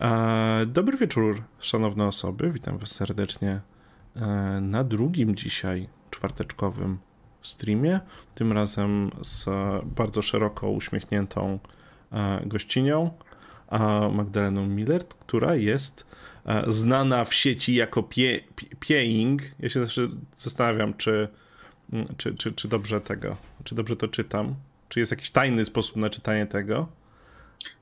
E, dobry wieczór, szanowne osoby. Witam Was serdecznie e, na drugim dzisiaj czwarteczkowym streamie. Tym razem z bardzo szeroko uśmiechniętą e, gościnią Magdaleną Millert, która jest znana w sieci jako pie, Pieing. Ja się zawsze zastanawiam, czy, czy, czy, czy dobrze tego, czy dobrze to czytam. Czy jest jakiś tajny sposób na czytanie tego?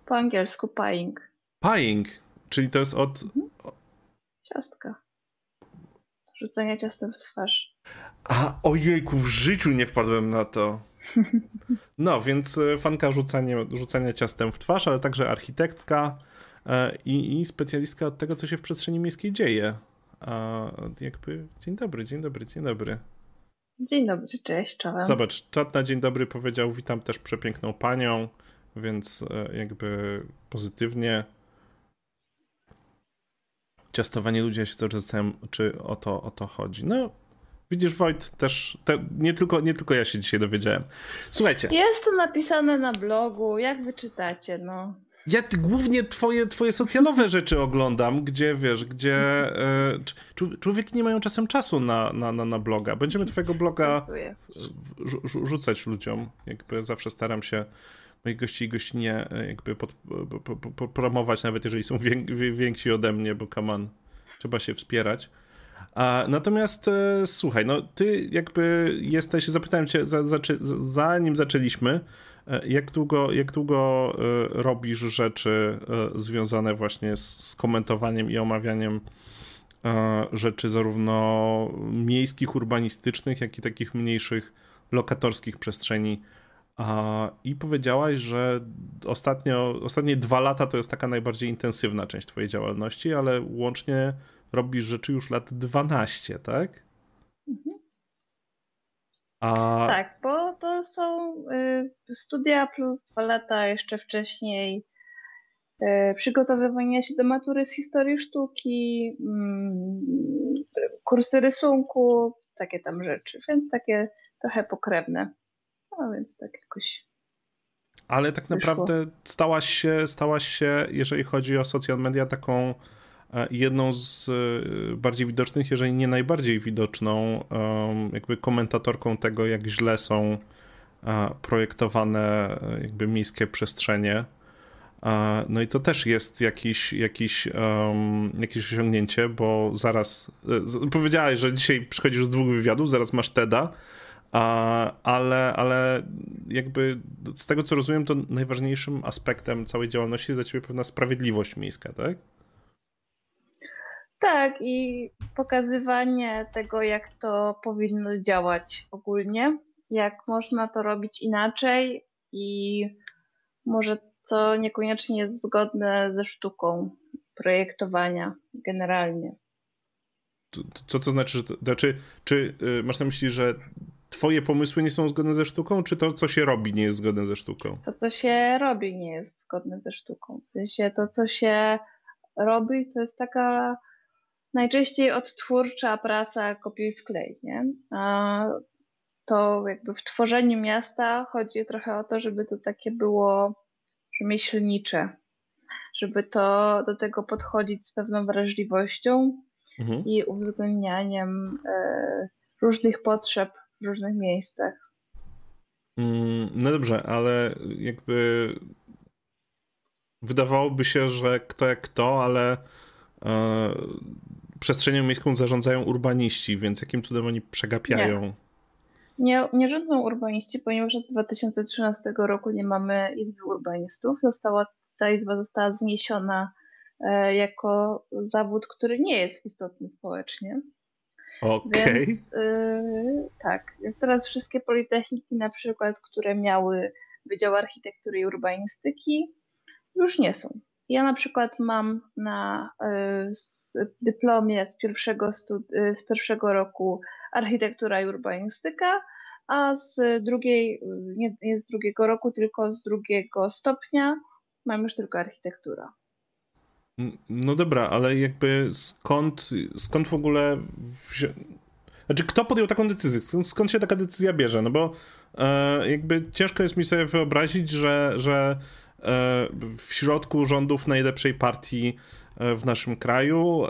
Po angielsku Pieing. Pieing, czyli to jest od... Ciastka. Rzucenie ciastem w twarz. A, ojejku, w życiu nie wpadłem na to. No, więc e, fanka rzucania, rzucania ciastem w twarz, ale także architektka e, i, i specjalistka od tego, co się w przestrzeni miejskiej dzieje. A jakby, dzień dobry, dzień dobry, dzień dobry. Dzień dobry, cześć, czołem. Zobacz, czat na dzień dobry powiedział, witam też przepiękną panią, więc e, jakby pozytywnie ciastowanie ludzi, ja się cały czas zastanawiam, czy o to, o to chodzi. No, widzisz, Wojt, też, te, nie, tylko, nie tylko ja się dzisiaj dowiedziałem. Słuchajcie. Jest to napisane na blogu, jak wyczytacie, no. Ja głównie twoje, twoje socjalowe rzeczy oglądam, gdzie wiesz, gdzie e, człowieki nie mają czasem czasu na, na, na, na bloga. Będziemy twojego bloga rzucać ludziom. Jakby zawsze staram się moich gości i gościnie e, jakby pod, po, po, promować, nawet jeżeli są więksi ode mnie, bo kaman trzeba się wspierać. A, natomiast e, słuchaj, no ty jakby jesteś, zapytałem cię za, za, zanim zaczęliśmy, e, jak długo, jak długo e, robisz rzeczy związane właśnie z, komentowaniem i omawianiem rzeczy zarówno miejskich, urbanistycznych, jak i takich mniejszych lokatorskich przestrzeni i powiedziałaś, że ostatnio, ostatnie dwa lata to jest taka najbardziej intensywna część Twojej działalności, ale łącznie robisz rzeczy już lat 12, tak? Mhm. A... Tak, bo to są y, studia plus dwa lata jeszcze wcześniej. Y, przygotowywanie się do matury z historii sztuki, y, kursy rysunku, takie tam rzeczy, więc takie trochę pokrewne. No więc tak jakoś. Ale tak wyszło. naprawdę stałaś się, stałaś się, jeżeli chodzi o social media, taką e, jedną z e, bardziej widocznych, jeżeli nie najbardziej widoczną, jakby komentatorką tego, jak źle są e, projektowane jakby miejskie przestrzenie. No i to też jest jakiś, jakiś, um, jakieś osiągnięcie, bo zaraz powiedziałeś, że dzisiaj przychodzisz z dwóch wywiadów, zaraz masz TEDa, ale, ale jakby z tego co rozumiem, to najważniejszym aspektem całej działalności jest dla ciebie pewna sprawiedliwość miejska, tak? Tak, i pokazywanie tego, jak to powinno działać ogólnie, jak można to robić inaczej i może to niekoniecznie jest zgodne ze sztuką projektowania generalnie. Co to znaczy, że to, znaczy, czy y, masz na myśli, że twoje pomysły nie są zgodne ze sztuką, czy to, co się robi, nie jest zgodne ze sztuką? To, co się robi, nie jest zgodne ze sztuką. W sensie to, co się robi, to jest taka najczęściej odtwórcza praca kopiuj w klej, nie? A to jakby w tworzeniu miasta chodzi trochę o to, żeby to takie było rzemieślnicze, żeby to do tego podchodzić z pewną wrażliwością mhm. i uwzględnianiem e, różnych potrzeb w różnych miejscach. Mm, no dobrze, ale jakby wydawałoby się, że kto jak kto, ale e, przestrzenią miejską zarządzają urbaniści, więc jakim cudem oni przegapiają? Nie. Nie, nie rządzą urbaniści, ponieważ od 2013 roku nie mamy Izby Urbanistów. Została, ta izba została zniesiona e, jako zawód, który nie jest istotny społecznie. Okay. Więc yy, tak, teraz wszystkie politechniki na przykład, które miały Wydział Architektury i Urbanistyki, już nie są. Ja na przykład mam na y, dyplomie z pierwszego, y, z pierwszego roku architektura i urbanistyka, a z drugiej, nie, nie z drugiego roku, tylko z drugiego stopnia mam już tylko architektura. No dobra, ale jakby skąd, skąd w ogóle. Wzi... Znaczy, kto podjął taką decyzję? Skąd, się taka decyzja bierze? No bo e, jakby ciężko jest mi sobie wyobrazić, że, że w środku rządów najlepszej partii w naszym kraju,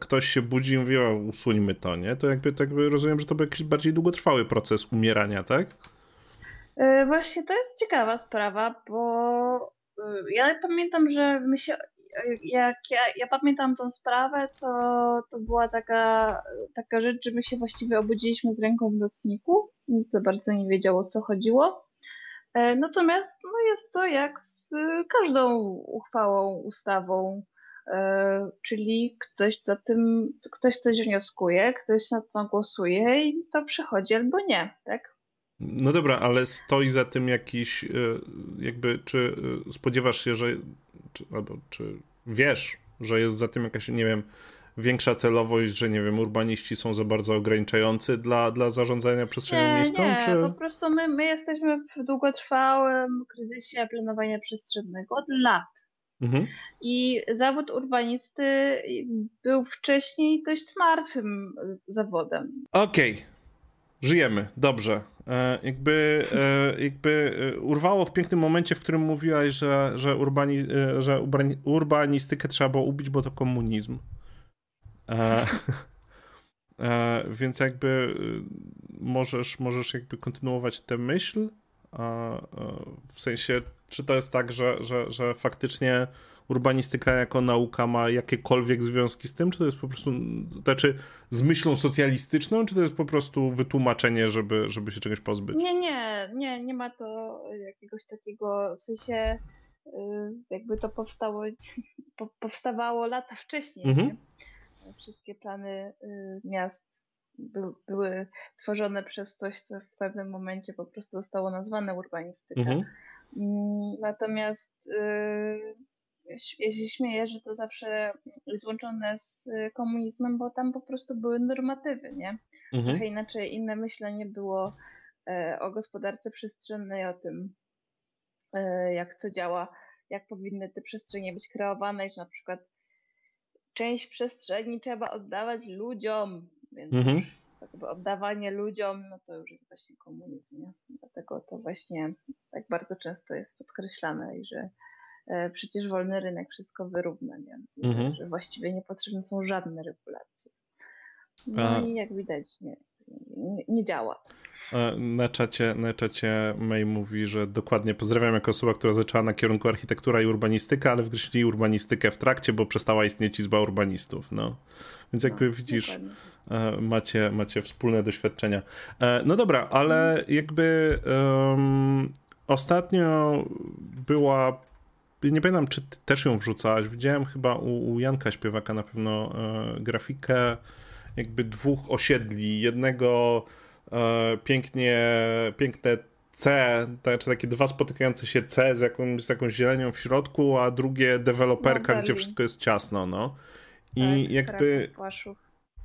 ktoś się budzi i mówi, o, usuńmy to, nie? To jakby, jakby rozumiem, że to był jakiś bardziej długotrwały proces umierania, tak? Właśnie to jest ciekawa sprawa, bo ja pamiętam, że my się jak ja, ja pamiętam tą sprawę, to, to była taka, taka rzecz, że my się właściwie obudziliśmy z ręką w nocniku. Nikt za bardzo nie wiedział o co chodziło. E, natomiast no jest to jak z każdą uchwałą, ustawą, e, czyli ktoś za tym, ktoś coś wnioskuje, ktoś na to głosuje i to przechodzi albo nie, tak? No dobra, ale stoi za tym jakiś, e, jakby, czy spodziewasz się, że czy, albo czy wiesz, że jest za tym jakaś, nie wiem, większa celowość, że nie wiem, urbaniści są za bardzo ograniczający dla, dla zarządzania przestrzenią nie, miejską? Nie, czy... po prostu my, my jesteśmy w długotrwałym kryzysie planowania przestrzennego od lat. Mhm. I zawód urbanisty był wcześniej dość martwym zawodem. Okej, okay. żyjemy, dobrze. E, jakby, e, jakby e, urwało w pięknym momencie, w którym mówiłaś, że, że, urbani, że urbanistykę trzeba było ubić, bo to komunizm. E, więc jakby możesz, możesz jakby kontynuować tę myśl. E, w sensie, czy to jest tak, że, że, że faktycznie urbanistyka jako nauka ma jakiekolwiek związki z tym, czy to jest po prostu, znaczy z myślą socjalistyczną, czy to jest po prostu wytłumaczenie, żeby, żeby się czegoś pozbyć? Nie, nie, nie, nie ma to jakiegoś takiego, w sensie y, jakby to powstało, powstawało lata wcześniej. Mhm. Wszystkie plany y, miast były tworzone przez coś, co w pewnym momencie po prostu zostało nazwane urbanistyką. Mhm. Mm, natomiast y, ja się śmieję, że to zawsze jest łączone z komunizmem, bo tam po prostu były normatywy, nie? Mhm. Trochę inaczej inne myślenie było e, o gospodarce przestrzennej, o tym, e, jak to działa, jak powinny te przestrzenie być kreowane, że na przykład część przestrzeni trzeba oddawać ludziom, więc mhm. jakby oddawanie ludziom, no to już jest właśnie komunizm, nie? Dlatego to właśnie tak bardzo często jest podkreślane i że przecież wolny rynek wszystko wyrówna, nie? Mhm. że właściwie niepotrzebne są żadne regulacje. No A... i jak widać, nie, nie, nie, działa. E, na czacie, na czacie May mówi, że dokładnie pozdrawiam jako osoba, która zaczęła na kierunku architektura i urbanistyka, ale wykreślili urbanistykę w trakcie, bo przestała istnieć izba urbanistów. No. Więc jakby no, widzisz, dokładnie. E, macie, macie wspólne doświadczenia. No dobra, ale jakby um, ostatnio była nie pamiętam, czy ty też ją wrzucałaś. Widziałem chyba u, u Janka Śpiewaka na pewno e, grafikę jakby dwóch osiedli. Jednego e, pięknie, piękne C, czy takie dwa spotykające się C z jakąś, z jakąś zielenią w środku, a drugie deweloperka, no, gdzie wszystko jest ciasno, no. I tak, jakby,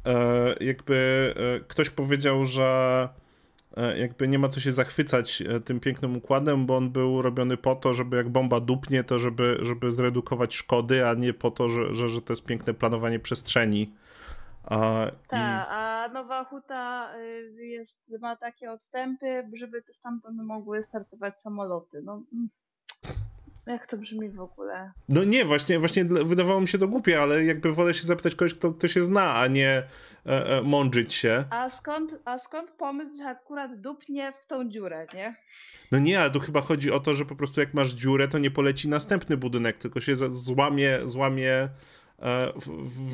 e, jakby e, ktoś powiedział, że jakby nie ma co się zachwycać e, tym pięknym układem, bo on był robiony po to, żeby jak bomba dupnie, to żeby, żeby zredukować szkody, a nie po to, że, że, że to jest piękne planowanie przestrzeni. Tak, i... a Nowa Huta y, jest, ma takie odstępy, żeby stamtąd mogły startować samoloty. No, mm. Jak to brzmi w ogóle? No nie, właśnie, właśnie wydawało mi się to głupie, ale jakby wolę się zapytać kogoś, kto, kto się zna, a nie e, e, mądrzyć się. A skąd, a skąd pomysł, że akurat dupnie w tą dziurę, nie? No nie, ale tu chyba chodzi o to, że po prostu jak masz dziurę, to nie poleci następny budynek, tylko się złamie, złamie e,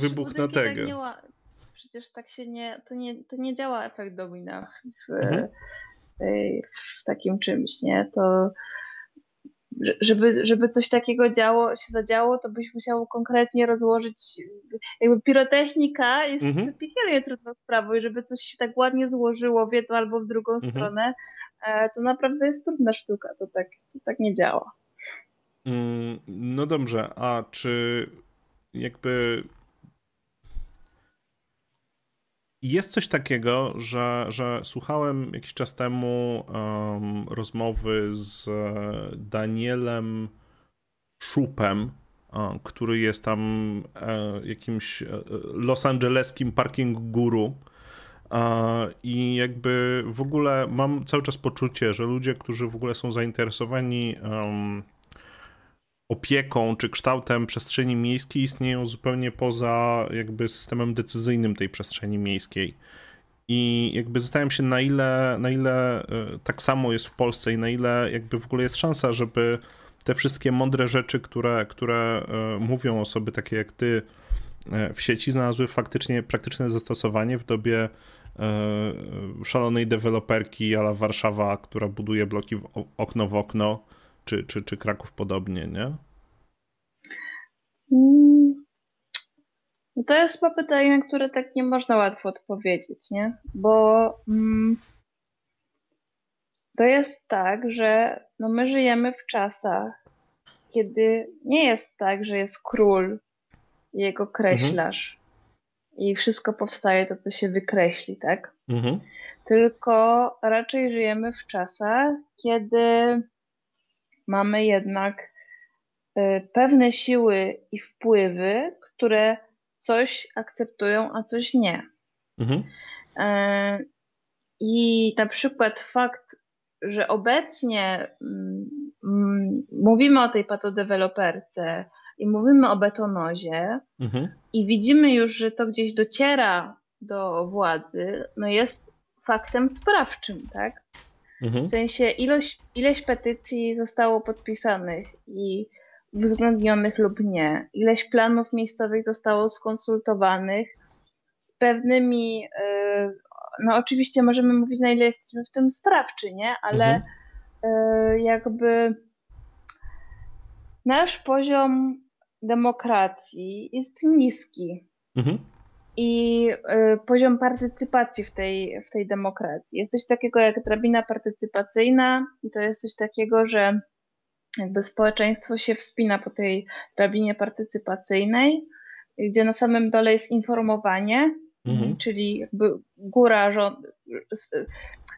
wybuch na tego. Tak Przecież tak się nie to, nie, to nie działa efekt domina w, mhm. w takim czymś, nie? To żeby, żeby coś takiego działo, się zadziało, to byś musiał konkretnie rozłożyć, jakby pirotechnika jest mhm. piekielnie trudną sprawą i żeby coś się tak ładnie złożyło w jedną albo w drugą mhm. stronę, e, to naprawdę jest trudna sztuka, to tak, to tak nie działa. Mm, no dobrze, a czy jakby jest coś takiego, że, że słuchałem jakiś czas temu um, rozmowy z Danielem Szupem, um, który jest tam um, jakimś e, los angeleskim parking guru. I jakby w ogóle mam cały czas poczucie, że ludzie, którzy w ogóle są zainteresowani opieką czy kształtem przestrzeni miejskiej istnieją zupełnie poza jakby systemem decyzyjnym tej przestrzeni miejskiej. I jakby zastanawiam się, na ile, na ile e, tak samo jest w Polsce i na ile jakby w ogóle jest szansa, żeby te wszystkie mądre rzeczy, które, które e, mówią osoby takie jak ty e, w sieci, znalazły faktycznie praktyczne zastosowanie w dobie szalonej deweloperki ala Warszawa, która buduje bloki w okno w okno, czy, czy, czy Kraków podobnie, nie? Mm, no to jest chyba pytanie, na które tak nie można łatwo odpowiedzieć, nie? Bo mm, to jest tak, że no my żyjemy w czasach, kiedy nie jest tak, że jest król i jego kreślarz mhm. i wszystko powstaje to, co się wykreśli, tak? Mhm. Tylko raczej żyjemy w czasach, kiedy mamy jednak y, pewne siły i wpływy, które coś akceptują, a coś nie. Mhm. E, I na przykład fakt, że obecnie mm, mm, mówimy o tej patodeweloperce i mówimy o betonozie mhm. i widzimy już, że to gdzieś dociera do władzy, no jest faktem sprawczym, tak? Mhm. W sensie ilość, ileś petycji zostało podpisanych i uwzględnionych lub nie. Ileś planów miejscowych zostało skonsultowanych z pewnymi, y, no oczywiście możemy mówić na ile jesteśmy w tym sprawczy, nie? Ale mhm. Y, jakby nasz poziom demokracji jest niski. Mhm. I y, poziom partycypacji w tej, w tej demokracji. Jest coś takiego jak drabina partycypacyjna, i to jest coś takiego, że jakby społeczeństwo się wspina po tej drabinie partycypacyjnej, gdzie na samym dole jest informowanie, mhm. czyli jakby góra, rząd,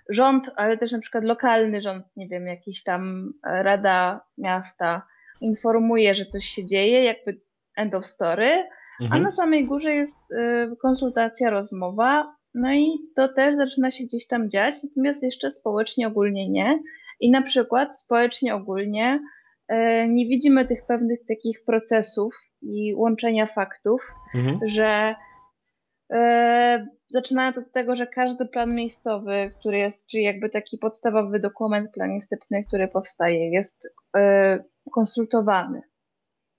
rząd, ale też na przykład lokalny rząd, nie wiem, jakiś tam rada miasta informuje, że coś się dzieje, jakby end of story, mhm. a na samej górze jest y, konsultacja, rozmowa, no i to też zaczyna się gdzieś tam dziać, natomiast jeszcze społecznie ogólnie nie. I na przykład społecznie ogólnie e, nie widzimy tych pewnych takich procesów i łączenia faktów, mhm. że e, zaczynając od tego, że każdy plan miejscowy, który jest, czyli jakby taki podstawowy dokument planistyczny, który powstaje, jest e, konsultowany.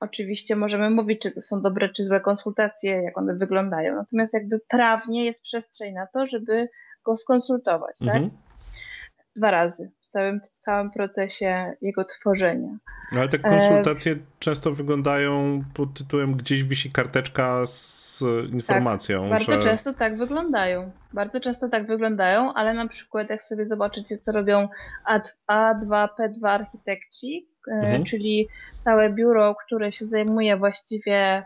Oczywiście możemy mówić, czy to są dobre, czy złe konsultacje, jak one wyglądają. Natomiast jakby prawnie jest przestrzeń na to, żeby go skonsultować, tak? mhm. tak? Dwa razy w całym, w całym procesie jego tworzenia. Ale te konsultacje e... często wyglądają pod tytułem gdzieś wisi karteczka z informacją. Tak, bardzo że... często tak wyglądają. Bardzo często tak wyglądają, ale na przykład jak sobie zobaczycie, co robią A2, P2 architekci, e, mhm. czyli całe biuro, które się zajmuje właściwie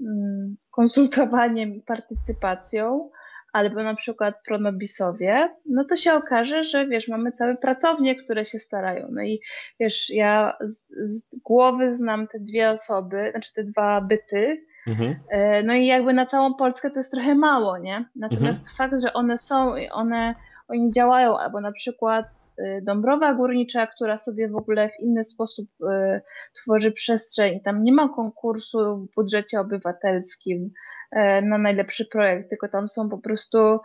mm, konsultowaniem i partycypacją, albo na przykład pronobisowie, no to się okaże, że wiesz, mamy całe pracownie, które się starają. No i wiesz, ja z, z głowy znam te dwie osoby, znaczy te dwa byty, mhm. E, no i jakby na całą Polskę to jest trochę mało, nie? Natomiast mhm. fakt, że one są i one, oni działają, albo na przykład Dąbrowa Górnicza, która sobie w ogóle w inny sposób y, tworzy przestrzeń. Tam nie ma konkursu w budżecie obywatelskim, E, na najlepszy projekt, tylko tam są po prostu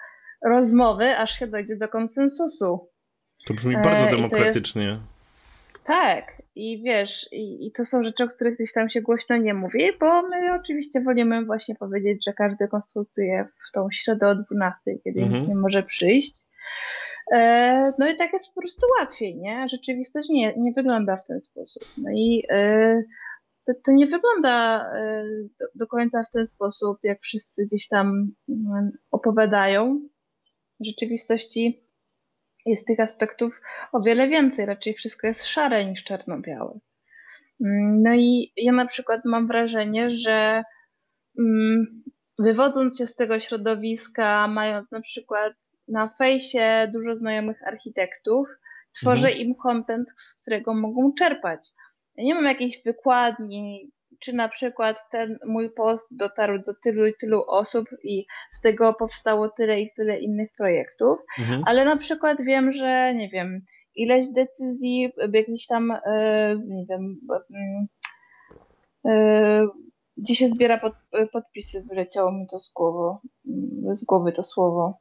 rozmowy, aż się dojdzie do konsensusu. To brzmi bardzo demokratycznie. Jest... Tak, i wiesz, i, i, to są rzeczy, o których gdzieś tam się głośno nie mówi, bo my oczywiście wolimy właśnie powiedzieć, że każdy konsultuje w tą środę o 12, kiedy mhm. nikt nie może przyjść. E, no i tak jest po prostu łatwiej, nie? Rzeczywistość nie, nie wygląda w ten sposób. No i e, to, to nie wygląda e, do, do, końca w ten sposób, jak wszyscy gdzieś tam mm, opowiadają. W rzeczywistości jest tych aspektów o wiele więcej, raczej wszystko jest szare niż czarno-białe. Mm, no i ja na przykład mam wrażenie, że mm, wywodząc się z tego środowiska, mając na przykład na fejsie dużo znajomych architektów, tworzę mhm. im kontent, z którego mogą czerpać nie mam jakiejś wykładni, czy na przykład ten mój post dotarł do tylu i tylu osób i z tego powstało tyle i tyle innych projektów, mhm. ale na przykład wiem, że nie wiem, ileś decyzji, jakichś tam, e, nie wiem, gdzie się zbiera pod, podpisy, wyleciało mi to z głowy, z głowy to słowo.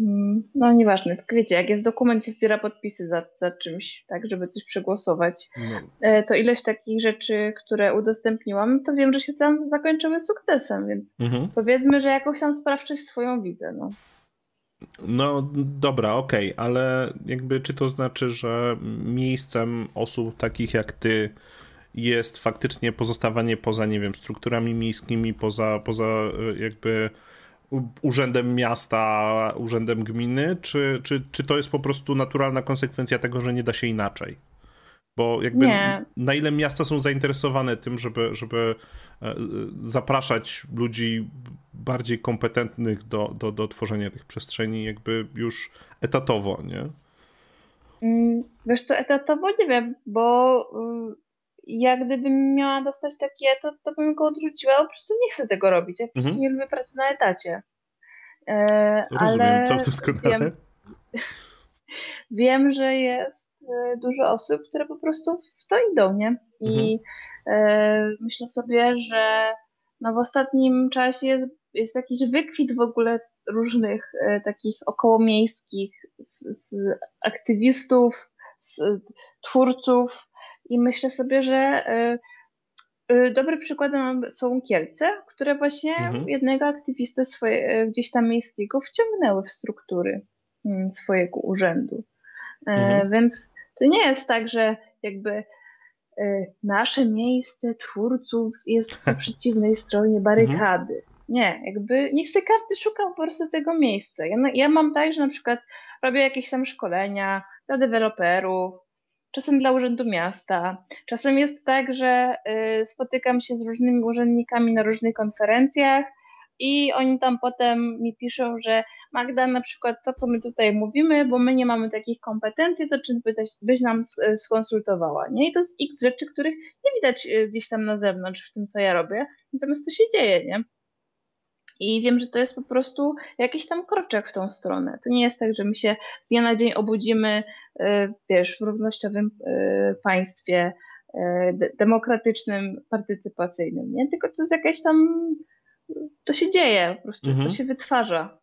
Mm, no nieważne, tylko wiecie, jak jest dokument, się zbiera podpisy za, za czymś, tak, żeby coś przegłosować, no. E, to ileś takich rzeczy, które udostępniłam, to wiem, że się tam zakończyły sukcesem, więc mhm. powiedzmy, że jakoś tam sprawczość swoją widzę, no. No dobra, okej, okay, ale jakby czy to znaczy, że miejscem osób takich jak ty jest faktycznie pozostawanie poza, nie wiem, strukturami miejskimi, poza, poza e, jakby urzędem miasta, urzędem gminy, czy, czy, czy to jest po prostu naturalna konsekwencja tego, że nie da się inaczej? Bo jakby nie. na ile miasta są zainteresowane tym, żeby, żeby e, zapraszać ludzi bardziej kompetentnych do, do, do tworzenia tych przestrzeni jakby już etatowo, nie? Mm, wiesz co, etatowo nie wiem, bo y, jak gdybym miała dostać taki etat, to bym go odrzuciła, po prostu nie chcę tego robić. Ja po prostu mhm. nie lubię pracy na etacie. E, Rozumiem ale to doskonale. Wiem, wiem, że jest e, dużo osób, które po prostu w to idą, nie? I mhm. e, myślę sobie, że no w ostatnim czasie jest, jest jakiś wykwit w ogóle różnych e, takich okołomiejskich z, z aktywistów, z twórców, i myślę sobie, że y, y, dobrym przykładem są Kielce, które właśnie mhm. jednego aktywistę swoje, y, gdzieś tam miejskiego wciągnęły w struktury mm, swojego urzędu. E, mhm. Więc to nie jest tak, że jakby nasze miejsce twórców jest po przeciwnej stronie barykady. Mhm. Nie, jakby niech sobie każdy szuka po prostu tego miejsca. Ja, ja mam tak, że na przykład robię jakieś tam szkolenia dla deweloperów, czasem dla Urzędu Miasta. Czasem jest tak, że y, spotykam się z różnymi urzędnikami na różnych konferencjach i oni tam potem mi piszą, że Magda, na przykład to, co my tutaj mówimy, bo my nie mamy takich kompetencji, to czy byś, nam skonsultowała, nie? I to jest x rzeczy, których nie widać y, gdzieś tam na zewnątrz w tym, co ja robię, natomiast to się dzieje, nie? I wiem, że to jest po prostu jakiś tam kroczek w tą stronę. To nie jest tak, że my się z dnia na dzień obudzimy, y, wiesz, w równościowym y, państwie y, demokratycznym, partycypacyjnym, nie? Tylko to jest jakaś tam, to się dzieje, po prostu mhm. to się wytwarza.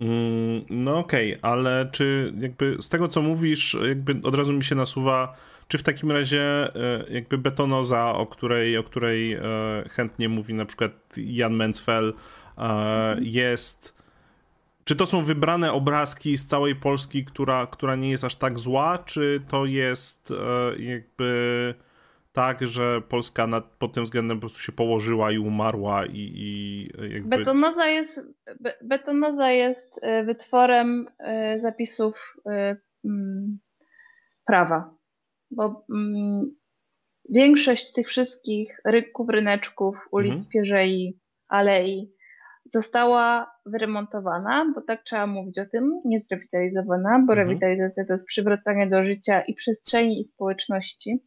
Mm, no okej, okay, ale czy jakby z tego co mówisz, jakby od razu mi się nasuwa czy w takim razie e, jakby betonoza, o której, o której e, chętnie mówi na przykład Jan Mencfel, e, jest. Czy to są wybrane obrazki z całej Polski, która, która nie jest aż tak zła, czy to jest jakby tak, że Polska nad, pod tym względem po prostu się położyła i umarła i, i jakby... Betonoza jest, be, betonoza jest wytworem zapisów prawa bo mm, większość tych wszystkich rynków, ryneczków, ulic mhm. Pierzei, alei została wyremontowana, bo tak trzeba mówić o tym, nie zrewitalizowana, bo mhm. rewitalizacja to jest przywracanie do życia i przestrzeni i społeczności.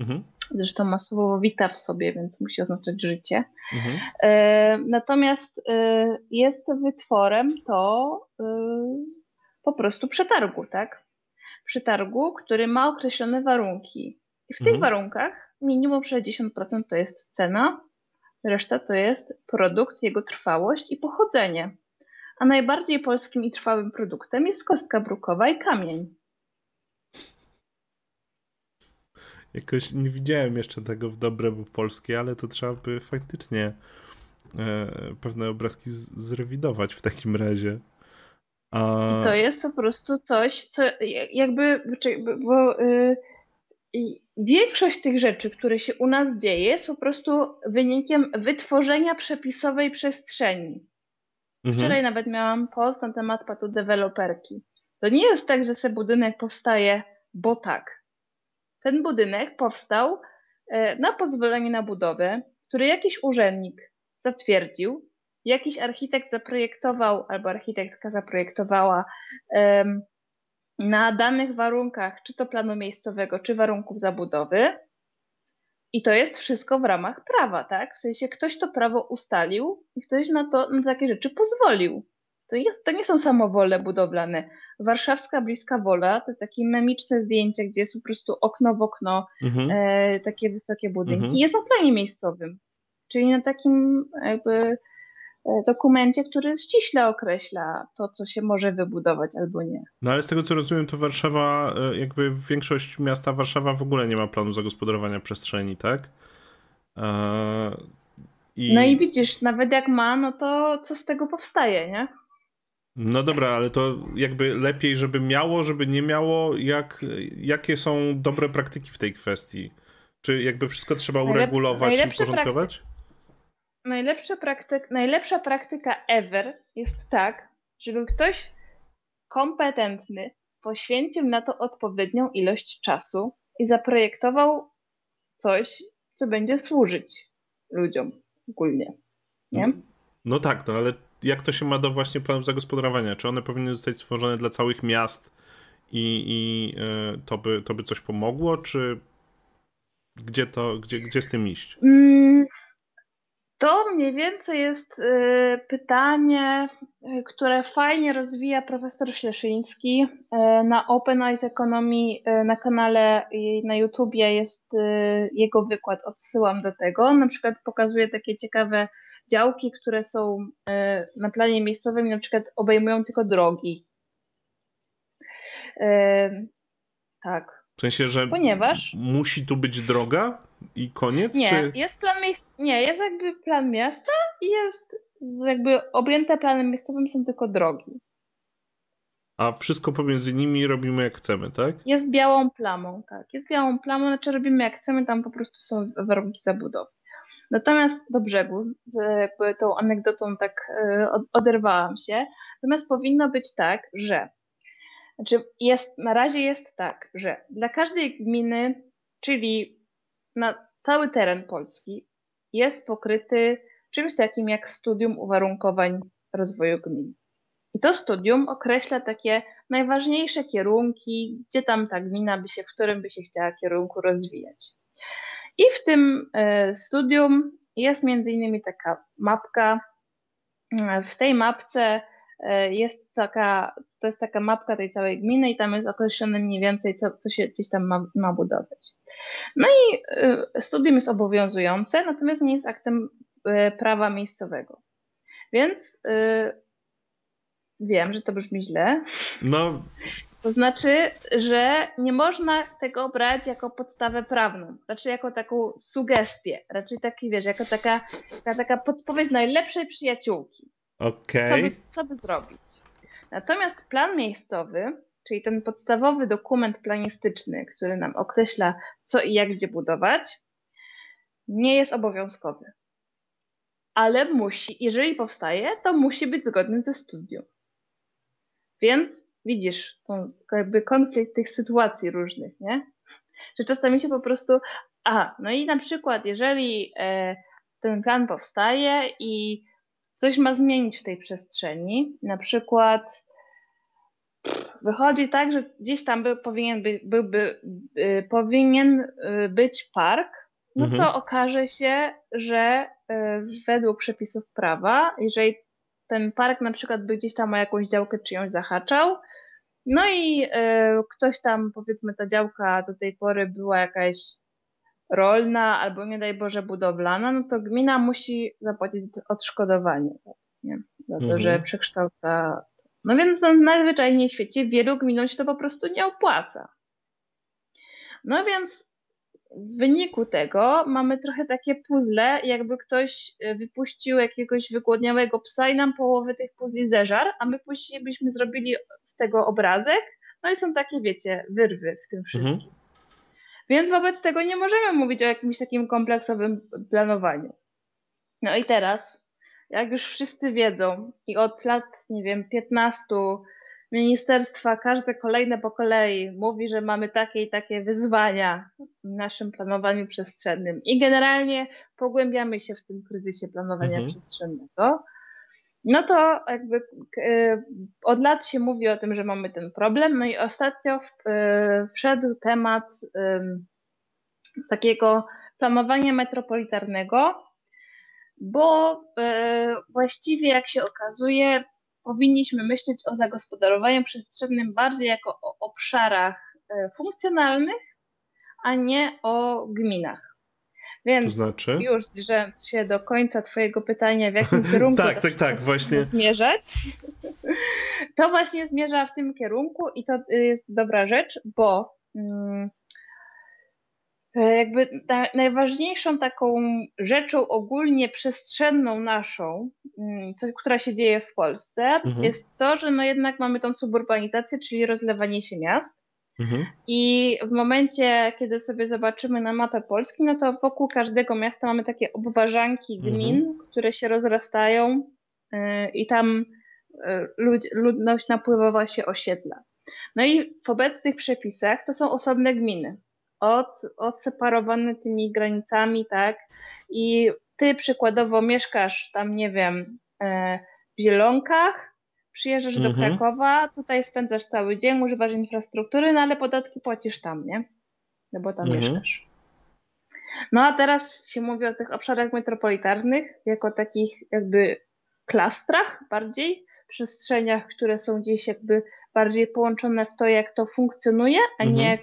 Mhm. Zresztą masowo wita w sobie, więc musi oznaczać życie. Mhm. E, natomiast e, jest wytworem to e, po prostu przetargu, tak? Przetargu, który ma określone warunki. I w tych mhm. warunkach minimum 60% to jest cena, reszta to jest produkt, jego trwałość i pochodzenie. A najbardziej polskim i trwałym produktem jest kostka brukowa i kamień. Jakoś nie widziałem jeszcze tego w dobre polskie, ale to trzeba by faktycznie e, pewne obrazki zrewidować w takim razie. I to jest po prostu coś, co jakby, bo y, większość tych rzeczy, które się u nas dzieje, jest po prostu wynikiem wytworzenia przepisowej przestrzeni. Mhm. Wczoraj nawet miałam post na temat patu deweloperki. To nie jest tak, że se budynek powstaje, bo tak. Ten budynek powstał e, na pozwolenie na budowę, który jakiś urzędnik zatwierdził, jakiś architekt zaprojektował albo architektka zaprojektowała na danych warunkach, czy to planu miejscowego, czy warunków zabudowy. I to jest wszystko w ramach prawa, tak? W sensie ktoś to prawo ustalił i ktoś na to, na takie rzeczy pozwolił. to, jest, to nie są samowole budowlane. Warszawska Bliska Wola to takie memiczne zdjęcie, gdzie jest po prostu okno w okno, mhm. e, takie wysokie budynki. Mhm. Jest na planie miejscowym, czyli na takim jakby dokumencie, który ściśle określa to, co się może wybudować albo nie. No ale z tego co rozumiem, to Warszawa, e, jakby większość miasta Warszawa w ogóle nie ma planu zagospodarowania przestrzeni, tak? Eee, i... No i widzisz, nawet jak ma, no to co z tego powstaje, nie? No dobra, ale to jakby lepiej, żeby miało, żeby nie miało, jak, jakie są dobre praktyki w tej kwestii? Czy jakby wszystko trzeba uregulować i uporządkować? Najlepsza, praktyk, najlepsza praktyka ever jest tak, żeby ktoś kompetentny poświęcił na to odpowiednią ilość czasu i zaprojektował coś, co będzie służyć ludziom ogólnie. Nie? No, no tak, no ale jak to się ma do właśnie planów zagospodarowania? Czy one powinny zostać stworzone dla całych miast i, i y, to, by, to by coś pomogło, czy gdzie to, gdzie, gdzie z tym iść? Mm, to mniej więcej jest y, pytanie, y, które fajnie rozwija profesor Śleszyński na Open Eyes Economy na kanale na YouTubie jest jego wykład, odsyłam do tego. Na przykład pokazuje takie ciekawe działki, które są na planie miejscowym, na przykład obejmują tylko drogi. Tak. W sensie, że Ponieważ... musi tu być droga i koniec? Nie, czy... jest plan miejsc... nie, jest jakby plan miasta i jest jakby objęte planem miejscowym są tylko drogi. A wszystko pomiędzy nimi robimy jak chcemy, tak? Jest białą plamą, tak. Jest białą plamą, znaczy robimy jak chcemy, tam po prostu są warunki zabudowy. Natomiast do brzegu, jakby tą anegdotą tak e, oderwałam się. Natomiast powinno być tak, że znaczy jest, na razie jest tak, że dla każdej gminy, czyli na cały teren Polski, jest pokryty czymś takim jak studium uwarunkowań rozwoju gmin. I to studium określa takie najważniejsze kierunki, gdzie tam ta gmina by się, w którym by się chciała kierunku rozwijać. I w tym e, studium jest między innymi taka mapka. W tej mapce e, jest taka, to jest taka mapka tej całej gminy i tam jest określone mniej więcej, co, co się gdzieś tam ma, ma budować. No i e, studium jest obowiązujące, natomiast nie jest aktem prawa miejscowego. Więc wiem, że to brzmi źle. No, to znaczy, że nie można tego brać jako podstawę prawną, raczej jako taką sugestię, raczej taki, wiesz, jako taka, taka, taka podpowiedź najlepszej przyjaciółki. Okej. Okay. Co, by, co by zrobić? Natomiast plan miejscowy, czyli ten podstawowy dokument planistyczny, który nam określa, co i jak gdzie budować, nie jest obowiązkowy. Ale musi, jeżeli powstaje, to musi być zgodny ze studium. Więc widzisz jakby konflikt tych sytuacji różnych, nie? Że czasami się po prostu. A, no i na przykład, jeżeli e, ten plan powstaje i coś ma zmienić w tej przestrzeni, na przykład wychodzi tak, że gdzieś tam by, powinien, by, byłby, by, powinien y, być park, no mhm. to okaże się, że y, według przepisów prawa, jeżeli ten park na przykład by gdzieś tam o jakąś działkę czyjąś zahaczał, no i y, ktoś tam, powiedzmy, ta działka do tej pory była jakaś rolna albo nie daj Boże budowlana, no to gmina musi zapłacić odszkodowanie nie? za to, mhm. że przekształca. No więc no, najzwyczajniej w świecie wielu gminom się to po prostu nie opłaca. No więc w wyniku tego mamy trochę takie puzzle, jakby ktoś e, wypuścił jakiegoś wygłodniałego psa i nam połowę tych puzli zeżar, a my później byśmy zrobili z tego obrazek. No i są takie, wiecie, wyrwy w tym wszystkim. Mhm. Więc wobec tego nie możemy mówić o jakimś takim kompleksowym planowaniu. No i teraz, jak już wszyscy wiedzą i od lat, nie wiem, 15 ministerstwa, każde kolejne po kolei mówi, że mamy takie i takie wyzwania w naszym planowaniu przestrzennym i generalnie pogłębiamy się w tym kryzysie planowania mhm. przestrzennego, no to jakby e, od lat się mówi o tym, że mamy ten problem, no i ostatnio e, wszedł temat takiego planowania metropolitarnego, bo e, właściwie jak się okazuje, powinniśmy myśleć o zagospodarowaniu przestrzennym bardziej jako o obszarach funkcjonalnych, a nie o gminach. Więc to znaczy? już zbliżając się do końca Twojego pytania, w jakim kierunku tak, tak, tak, właśnie. zmierzać, to właśnie zmierza w tym kierunku i to jest dobra rzecz, bo mm, e, jakby najważniejszą taką rzeczą ogólnie przestrzenną naszą, mm, co, która się dzieje w Polsce, mhm. jest to, że no jednak mamy tą suburbanizację, czyli rozlewanie się miast. Mhm. I w momencie, kiedy sobie zobaczymy na mapę Polski, no to wokół każdego miasta mamy takie obwarzanki mhm. gmin, mhm. które się rozrastają yy, i tam yy, lud ludność napływowa się osiedla. No i w obecnych przepisach to są osobne gminy, od, odseparowane tymi granicami, tak? I ty przykładowo mieszkasz tam, nie wiem, yy, w Zielonkach, przyjeżdżasz mhm. do Krakowa, tutaj spędzasz cały dzień, używasz infrastruktury, no ale podatki płacisz tam, nie? No bo tam mhm. mieszkasz. No a teraz się mówi o tych obszarach metropolitarnych jako takich jakby klastrach bardziej, przestrzeniach, które są gdzieś jakby bardziej połączone w to, jak to funkcjonuje, a mhm. nie jak,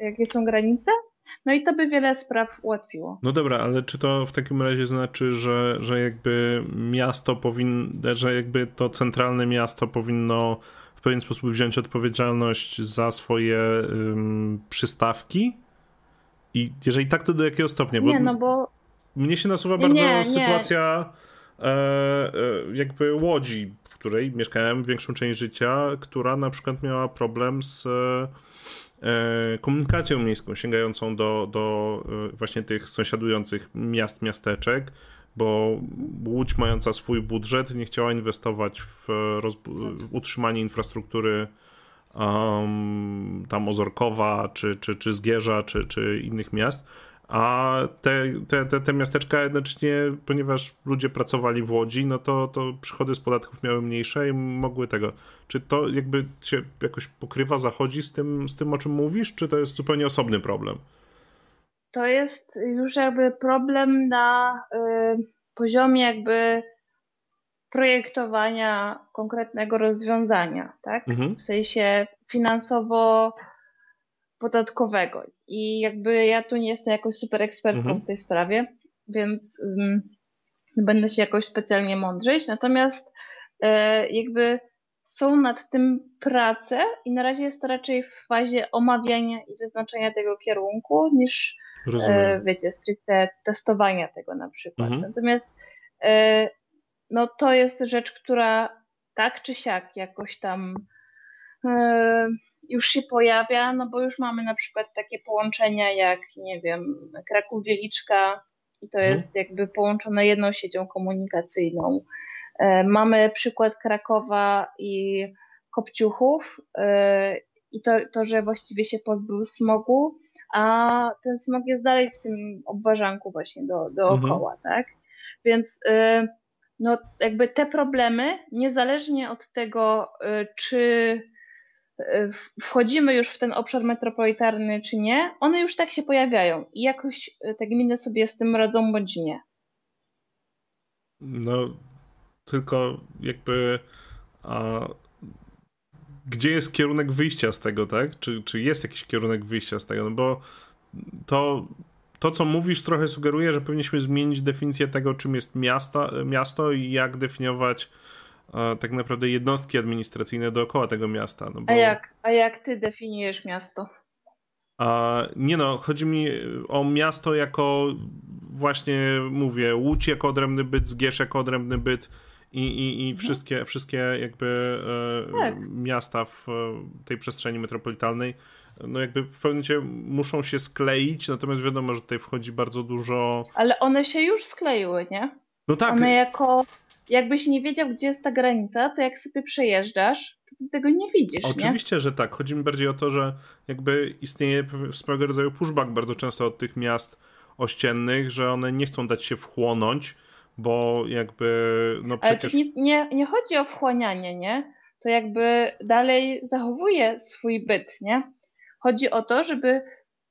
jakie są granice. No i to by wiele spraw ułatwiło. No dobra, ale czy to w takim razie znaczy, że, że jakby miasto powinno, że jakby to centralne miasto powinno w pewien sposób wziąć odpowiedzialność za swoje ym, przystawki? I jeżeli tak, to do jakiego stopnia? Bo nie, no bo... Mnie się nasuwa bardzo nie, sytuacja e, e, jakby Łodzi, w której mieszkałem większą część życia, która na przykład miała problem z... E, komunikacją miejską sięgającą do, do e, właśnie tych sąsiadujących miast, miasteczek, bo Łódź mająca swój budżet nie chciała inwestować w, w utrzymanie infrastruktury um, tam Ozorkowa, czy, czy, czy Zgierza, czy, czy innych miast, a te, te, te, te miasteczka jednocześnie, ponieważ ludzie pracowali w Łodzi, no to, to przychody z podatków miały mniejsze i mogły tego. Czy to jakby się jakoś pokrywa, zachodzi z tym, z tym o czym mówisz, czy to jest zupełnie osobny problem? To jest już jakby problem na y, poziomie jakby projektowania konkretnego rozwiązania, tak? Mhm. W sensie finansowo podatkowego. I jakby ja tu nie jestem jakoś super ekspertką mhm. w tej sprawie, więc um, będę się jakoś specjalnie mądrzeć. Natomiast e, jakby są nad tym prace i na razie jest to raczej w fazie omawiania i wyznaczenia tego kierunku niż e, wiecie, stricte testowania tego na przykład. Mhm. Natomiast e, no to jest rzecz, która tak czy siak jakoś tam e, już się pojawia, no bo już mamy na przykład takie połączenia jak, nie wiem, Kraków-Wieliczka i to mhm. jest jakby połączone jedną siecią komunikacyjną. E, mamy przykład Krakowa i Kopciuchów e, i to, to, że właściwie się pozbył smogu, a ten smog jest dalej w tym obwarzanku właśnie do, dookoła, mhm. tak? Więc e, no jakby te problemy, niezależnie od tego, czy wchodzimy już w ten obszar metropolitarny czy nie, one już tak się pojawiają i jakoś e, te gminy sobie z tym radzą bądź nie. No, tylko jakby a, gdzie jest kierunek wyjścia z tego, tak? Czy, czy jest jakiś kierunek wyjścia z tego? No bo to, to, co mówisz, trochę sugeruje, że powinniśmy zmienić definicję tego, czym jest miasta, miasto i jak definiować tak naprawdę jednostki administracyjne dookoła tego miasta. No bo... a, jak, a jak ty definiujesz miasto? A, nie no, chodzi mi o miasto jako właśnie mówię, Łódź jako odrębny byt, Zgierz jako odrębny byt i, i, i mhm. wszystkie, wszystkie jakby e, tak. miasta w tej przestrzeni metropolitalnej no jakby w pewnym momencie muszą się skleić, natomiast wiadomo, że tutaj wchodzi bardzo dużo... Ale one się już skleiły, nie? No tak. One jako jakbyś nie wiedział, gdzie jest ta granica, to jak sobie przejeżdżasz, to ty tego nie widzisz. Oczywiście, nie? że tak. Chodzi mi bardziej o to, że jakby istnieje swego rodzaju pushback bardzo często od tych miast ościennych, że one nie chcą dać się wchłonąć, bo jakby no przecież... Ale nie, nie, nie chodzi o wchłanianie, nie? To jakby dalej zachowuje swój byt, nie? Chodzi o to, żeby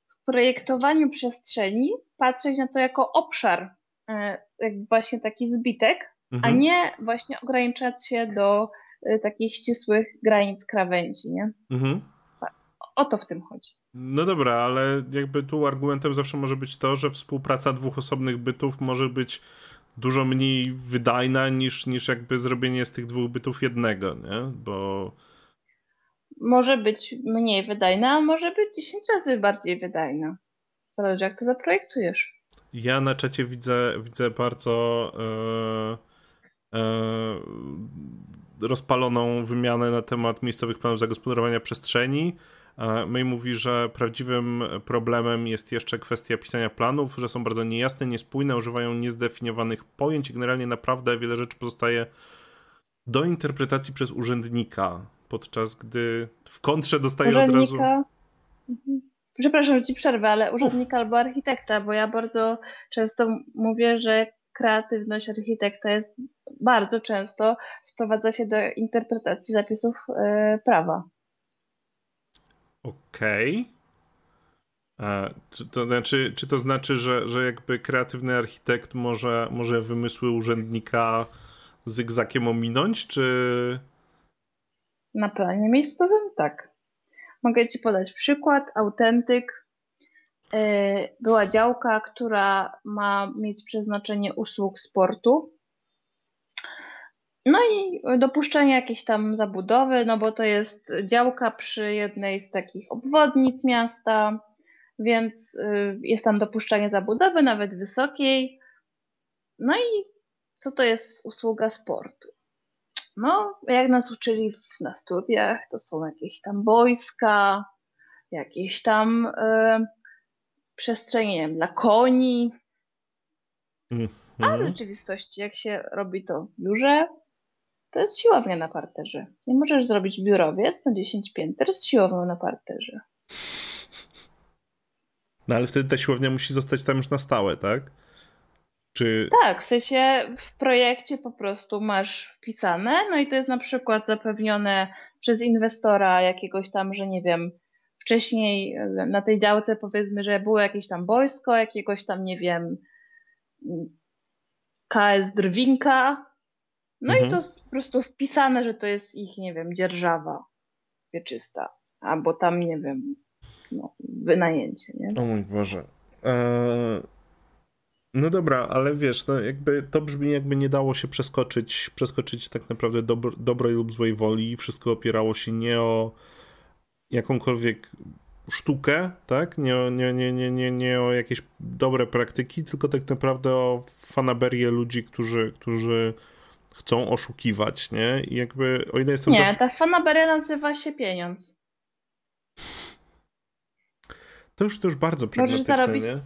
w projektowaniu przestrzeni patrzeć na to jako obszar, e, jakby właśnie taki zbitek, mhm. a nie właśnie ograniczać się do y, takich ścisłych granic krawędzi, nie? Mhm. O to w tym chodzi. No dobra, ale jakby tu argumentem zawsze może być to, że współpraca dwóch osobnych bytów może być dużo mniej wydajna niż, niż jakby zrobienie z tych dwóch bytów jednego, nie? Bo może być mniej wydajna, a może być 10 razy bardziej wydajna. Zależy jak to zaprojektujesz. Ja na czacie widzę, widzę bardzo e, rozpaloną wymianę na temat miejscowych planów zagospodarowania przestrzeni. E, May mówi, że prawdziwym problemem jest jeszcze kwestia pisania planów, że są bardzo niejasne, niespójne, używają niezdefiniowanych pojęć i generalnie naprawdę wiele rzeczy pozostaje do interpretacji przez urzędnika, podczas gdy w kontrze dostaje od razu... Mhm. Przepraszam, ci przerwę, ale urzędnika Uf. albo architekta, bo ja bardzo często mówię, że kreatywność architekta jest bardzo często wprowadza się do interpretacji zapisów yy, prawa. Okej. Okay. Czy to znaczy, czy to znaczy, że, że jakby kreatywny architekt może, może wymysły urzędnika zygzakiem ominąć, czy... Na planie miejscowym tak. Mogę Ci podać przykład. Autentyk. E, była działka, która ma mieć przeznaczenie usług sportu. No i dopuszczenie jakiejś tam zabudowy, no bo to jest działka przy jednej z takich obwodnic miasta, więc y, jest tam dopuszczenie zabudowy, nawet wysokiej. No i co to jest usługa sportu? No, jak nas uczyli na studiach, to są jakieś tam boiska, jakieś tam y, wiem, dla koni. Mm -hmm. A w rzeczywistości, jak się robi to w biurze, to jest siłownia na parterze. Nie możesz zrobić biurowiec na 10 pięter z siłownią na parterze. No ale wtedy ta siłownia musi zostać tam już na stałe, tak? Czy... Tak, w sensie w projekcie po prostu masz wpisane, no i to jest na przykład zapewnione przez inwestora jakiegoś tam, że nie wiem, wcześniej na tej działce powiedzmy, że było jakieś tam boisko, jakiegoś tam, nie wiem, KS Drwinka, no mhm. i to jest po prostu wpisane, że to jest ich, nie wiem, dzierżawa wieczysta, albo tam, nie wiem, no, wynajęcie, nie? O mój Boże. Eee... No dobra, ale wiesz, no jakby to brzmi jakby nie dało się przeskoczyć, przeskoczyć tak naprawdę dobro, dobrej lub złej woli. Wszystko opierało się nie o jakąkolwiek sztukę, tak? Nie, nie, nie, nie, nie, nie o jakieś dobre praktyki, tylko tak naprawdę o fanaberię ludzi, którzy, którzy chcą oszukiwać, nie? I jakby, o ile jestem... Nie, zawsze... ta fanaberia nazywa się pieniądz. To już, to już bardzo pragmatyczne, zarobić... nie?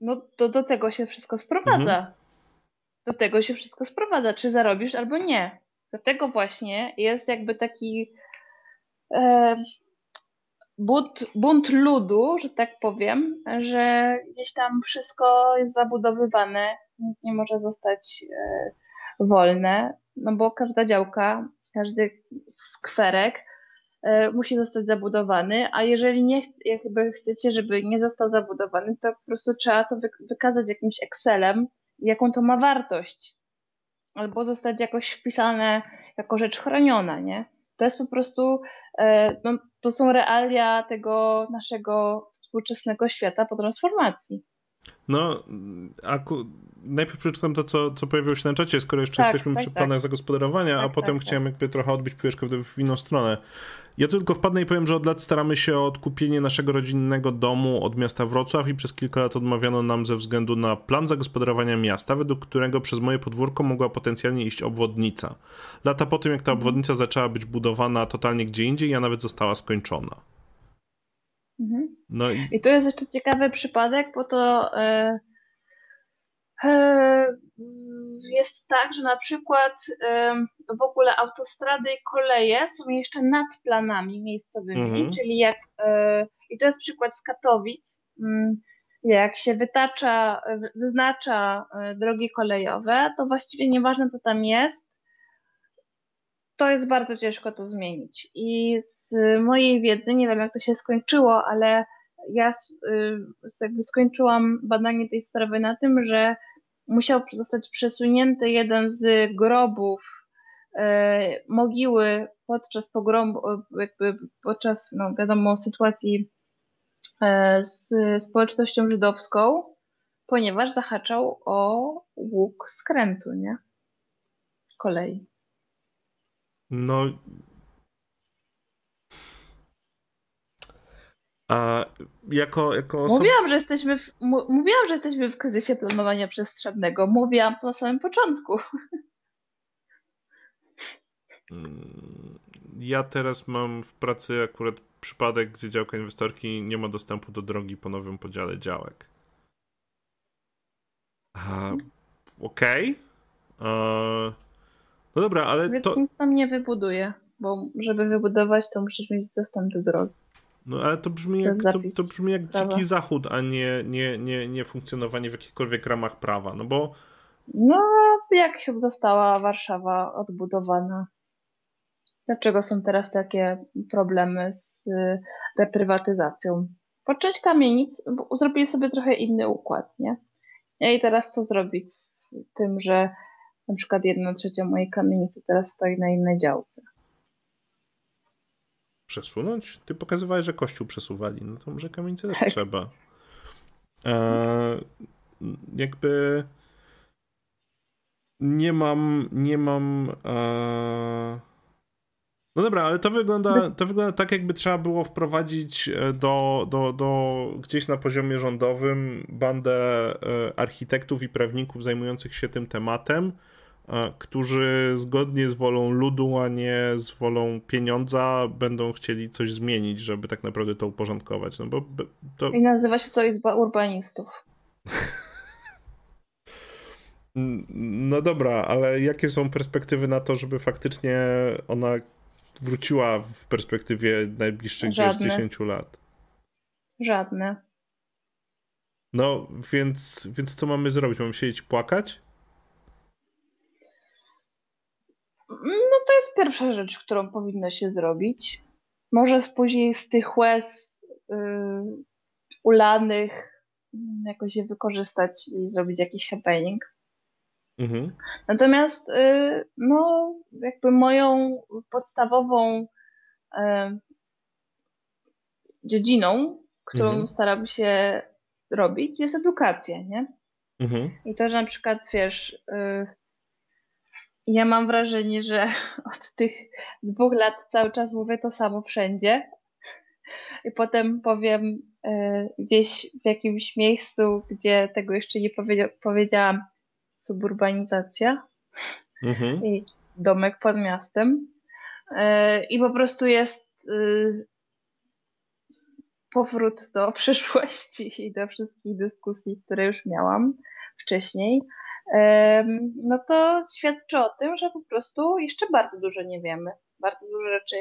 No to do tego się wszystko sprowadza. Mhm. Do tego się wszystko sprowadza, czy zarobisz albo nie. Do tego właśnie jest jakby taki e, bunt, bunt ludu, że tak powiem, że gdzieś tam wszystko jest zabudowywane, nic nie może zostać e, wolne, no bo każda działka, każdy skwerek e, musi zostać zabudowany, a jeżeli nie jakby chcecie, żeby nie został zabudowany, to po prostu trzeba to wykazać jakimś Excelem, jaką to ma wartość, albo zostać jakoś wpisane jako rzecz chroniona, nie? To jest po prostu, e, no, to są realia tego naszego współczesnego świata po transformacji. No, aku... najpierw przeczytam to, co, co pojawiło się na czacie, skoro jeszcze tak, jesteśmy tak, przy tak. planach zagospodarowania, tak, a potem tak, chciałem tak. jakby trochę odbić piłeczkę w, w inną stronę. Ja tylko wpadnę i powiem, że od lat staramy się o odkupienie naszego rodzinnego domu od miasta Wrocław i przez kilka lat odmawiano nam ze względu na plan zagospodarowania miasta, według którego przez moje podwórko mogła potencjalnie iść obwodnica. Lata po tym, jak ta obwodnica zaczęła być budowana totalnie gdzie indziej, ja nawet została skończona. Mhm. No i... I to jest jeszcze ciekawy przypadek, bo to e, jest tak, że na przykład e, w ogóle autostrady i koleje są jeszcze nad planami miejscowymi, mhm. czyli jak e, i to jest przykład z Katowic, mm, jak się wytacza, wyznacza e, drogi kolejowe, to właściwie nieważne co tam jest, to jest bardzo ciężko to zmienić. I z mojej wiedzy, nie wiem jak to się skończyło, ale ja y, jakby skończyłam badanie tej sprawy na tym, że musiał zostać przesunięty jeden z grobów e, mogiły podczas pogromu, jakby podczas, no wiadomo, sytuacji e, z społecznością żydowską, ponieważ zahaczał o łuk skrętu, nie? Kolei. No. A jako, jako osoba... Mówiłam, że jesteśmy w, mówiłam, że jesteśmy w kryzysie planowania przestrzennego. Mówiłam to na samym początku. Mm, ja teraz mam w pracy akurat przypadek, gdzie działka inwestorki nie ma dostępu do drogi po nowym podziale działek. Okej. Okay. No dobra, ale Więc to... nic tam nie wybuduje, bo żeby wybudować, to musisz mieć dostęp do drogi. No ale to brzmi jak, to, to brzmi jak dziki zachód, a nie, nie, nie, nie funkcjonowanie w jakichkolwiek ramach prawa, no bo... No, jak została Warszawa odbudowana? Dlaczego są teraz takie problemy z y, reprywatyzacją? Po część kamienic zrobili sobie trochę inny układ, nie? I teraz co zrobić z tym, że na przykład jedna trzecia mojej kamienicy teraz stoi na innej działce? Przesunąć? Ty pokazywałeś, że kościół przesuwali, no to może kamienicę też tak. trzeba. E, jakby nie mam, nie mam e, no dobra, ale to wygląda, to wygląda tak, jakby trzeba było wprowadzić e, do, do, do gdzieś na poziomie rządowym bandę e, architektów i prawników zajmujących się tym tematem, którzy zgodnie z wolą ludu, a nie z wolą pieniądza będą chcieli coś zmienić, żeby tak naprawdę to uporządkować. No bo to... I nazywa się to Izba Urbanistów. No dobra, ale jakie są perspektywy na to, żeby faktycznie ona wróciła w perspektywie najbliższych Żadne. 10 lat? Żadne. No, więc, więc co mamy zrobić? Mamy siedzieć płakać? No to jest pierwsza rzecz, którą powinno się zrobić. Może później z tych łez yy, ulanych jakoś je wykorzystać i zrobić jakiś happening. Mhm. Natomiast y, no, jakby moją podstawową e, dziedziną, którą mhm. staram się robić, jest edukacja, nie? Mhm. I to, że na przykład, wiesz, y, ja mam wrażenie, że od tych dwóch lat cały czas mówię to samo wszędzie. I potem powiem y, gdzieś w jakimś miejscu, gdzie tego jeszcze nie powiedziałam, suburbanizacja mhm. i domek pod miastem. E, I po prostu jest y, powrót do przeszłości i do wszystkich dyskusji, które już miałam wcześniej. No to świadczy o tym, że po prostu jeszcze bardzo dużo nie wiemy. Bardzo dużo rzeczy,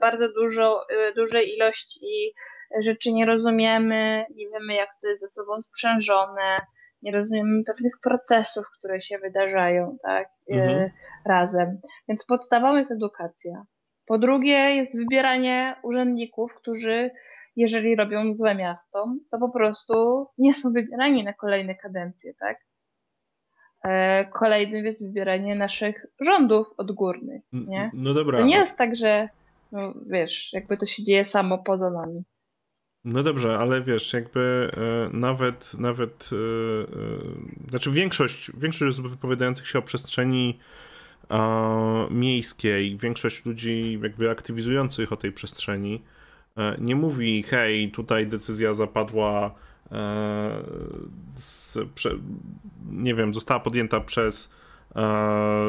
bardzo dużo, y, duże ilości rzeczy nie rozumiemy, nie wiemy, jak to jest ze sobą sprzężone, nie rozumiem pewnych procesów, które się wydarzają tak, e, mhm. razem. Więc podstawą jest edukacja. Po drugie jest wybieranie urzędników, którzy jeżeli robią złe miasto, to po prostu nie są wybierani na kolejne kadencje, tak? E, kolejnym jest wybieranie naszych rządów odgórnych, nie? No dobra. To nie jest tak, że no, wiesz, jakby to się dzieje samo poza nami. No dobrze, ale wiesz, jakby e, nawet, nawet e, e, znaczy większość, większość osób wypowiadających się o przestrzeni miejskiej, większość ludzi jakby aktywizujących o tej przestrzeni e, nie mówi, hej, tutaj decyzja zapadła z, prze, nie wiem, została podjęta przez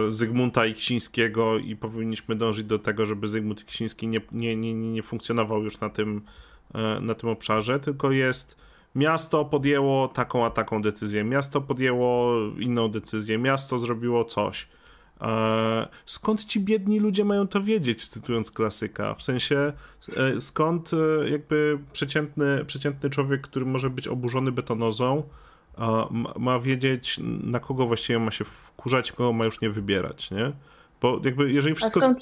Zygmunta Iksińskiego i powinniśmy dążyć do tego, żeby Zygmunt Iksiński nie, nie, nie, nie funkcjonował już na tym E, na tym obszarze, tylko jest miasto podjęło taką a taką decyzję, miasto podjęło inną decyzję, miasto zrobiło coś. E, skąd ci biedni ludzie mają to wiedzieć, cytując klasyka? W sensie, e, skąd jakby przeciętny, przeciętny człowiek, który może być oburzony betonozą, ma wiedzieć, na kogo właściwie ma się wkurzać, kogo ma już nie wybierać, nie? Bo jakby jeżeli wszystko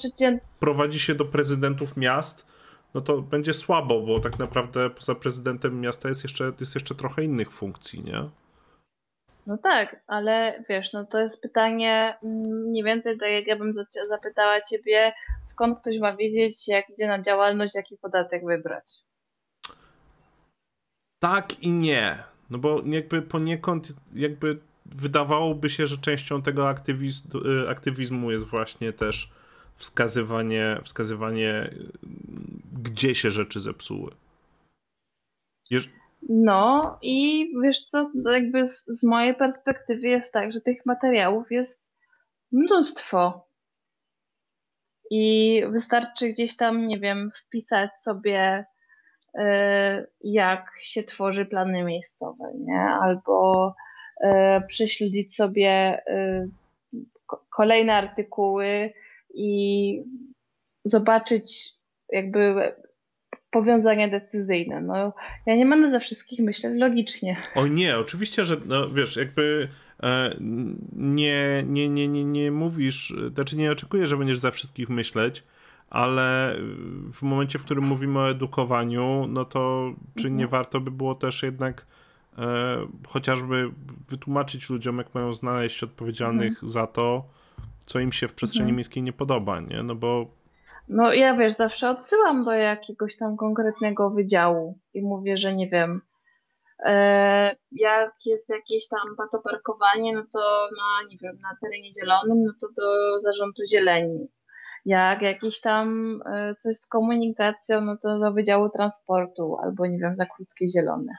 prowadzi się do prezydentów miast, no to będzie słabo, bo tak naprawdę poza prezydentem miasta jest jeszcze, jest jeszcze trochę innych funkcji, nie? No tak, ale wiesz, no to jest pytanie mm, mniej więcej tak jak ja bym zapytała ciebie, skąd ktoś ma wiedzieć, jak idzie na działalność, jaki podatek wybrać. Tak i nie. No bo jakby poniekąd jakby wydawałoby się, że częścią tego aktywizmu, y, aktywizmu jest właśnie też wskazywanie, wskazywanie, y, gdzie się rzeczy zepsuły. Jeż... No i wiesz co, jakby z, z mojej perspektywy jest tak, że tych materiałów jest mnóstwo. I wystarczy gdzieś tam, nie wiem, wpisać sobie, y, jak się tworzy plany miejscowe, nie? Albo y, prześledzić sobie y, kolejne artykuły i zobaczyć jakby powiązania decyzyjne. No, ja nie będę ze wszystkich myśleć logicznie. O nie, oczywiście, że no, wiesz, jakby e, nie, nie, nie, nie, nie mówisz, znaczy nie oczekuję, że będziesz za wszystkich myśleć, ale w momencie, w którym mówimy o edukowaniu, no to czy nie mhm. warto by było też jednak e, chociażby wytłumaczyć ludziom, jak mają znaleźć odpowiedzialnych mhm. za to, co im się w przestrzeni mhm. miejskiej nie podoba, nie? No bo no ja wiesz, zawsze odsyłam do jakiegoś tam konkretnego wydziału i mówię, że nie wiem, e, jak jest jakieś tam patoparkowanie, no to na, nie wiem, na terenie zielonym, no to do zarządu zieleni. Jak jakieś tam e, coś z komunikacją, no to do Wydziału Transportu albo nie wiem, za krótkie zielone.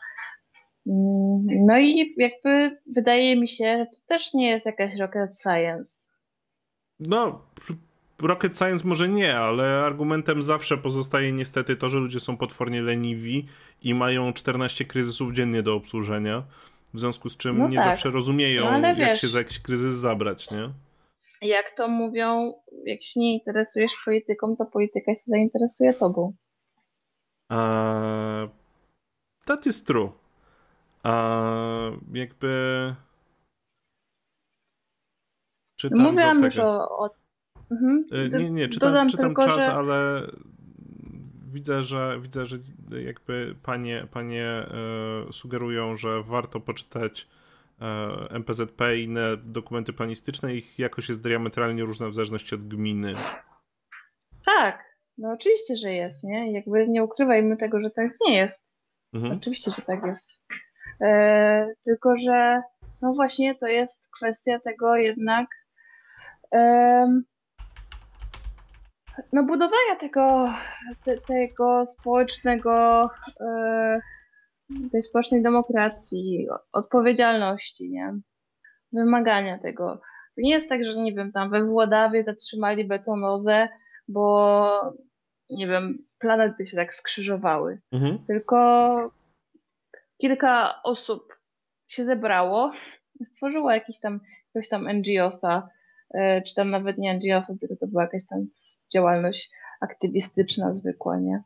Mm, no i jakby wydaje mi się, że to też nie jest jakaś rocket science. No, Rocket Science może nie, ale argumentem zawsze pozostaje niestety to, że ludzie są potwornie leniwi i mają 14 kryzysów dziennie do obsłużenia, w związku z czym no nie tak. zawsze rozumieją, no, jak wiesz, się za jakiś kryzys zabrać, nie? Jak to mówią, jak się nie interesujesz polityką, to polityka się zainteresuje tobą. Uh, that is true. Uh, jakby... Czytam Mówiłam już o, o Mhm. E, nie, nie, czytam, czytam tylko, czat, że... ale widzę, że widzę, że jakby panie, panie e, sugerują, że warto poczytać e, MPZP i inne dokumenty planistyczne. Ich jakość jest diametralnie różna w zależności od gminy. Tak, no oczywiście, że jest, nie? Jakby nie ukrywajmy tego, że tak nie jest. Mhm. Oczywiście, że tak jest. E, tylko, że no właśnie to jest kwestia tego jednak no, budowania tego, te, tego społecznego, e, tej społecznej demokracji, odpowiedzialności, nie? Wymagania tego. To nie jest tak, że nie wiem, tam we Włodawie zatrzymali betonozę, bo nie wiem, planety się tak skrzyżowały. Mhm. Tylko kilka osób się zebrało, stworzyło jakiś tam, jakoś tam NGO-sa, E, czy tam nawet nie NGO, tylko to była jakaś tam działalność aktywistyczna zwykła, nie?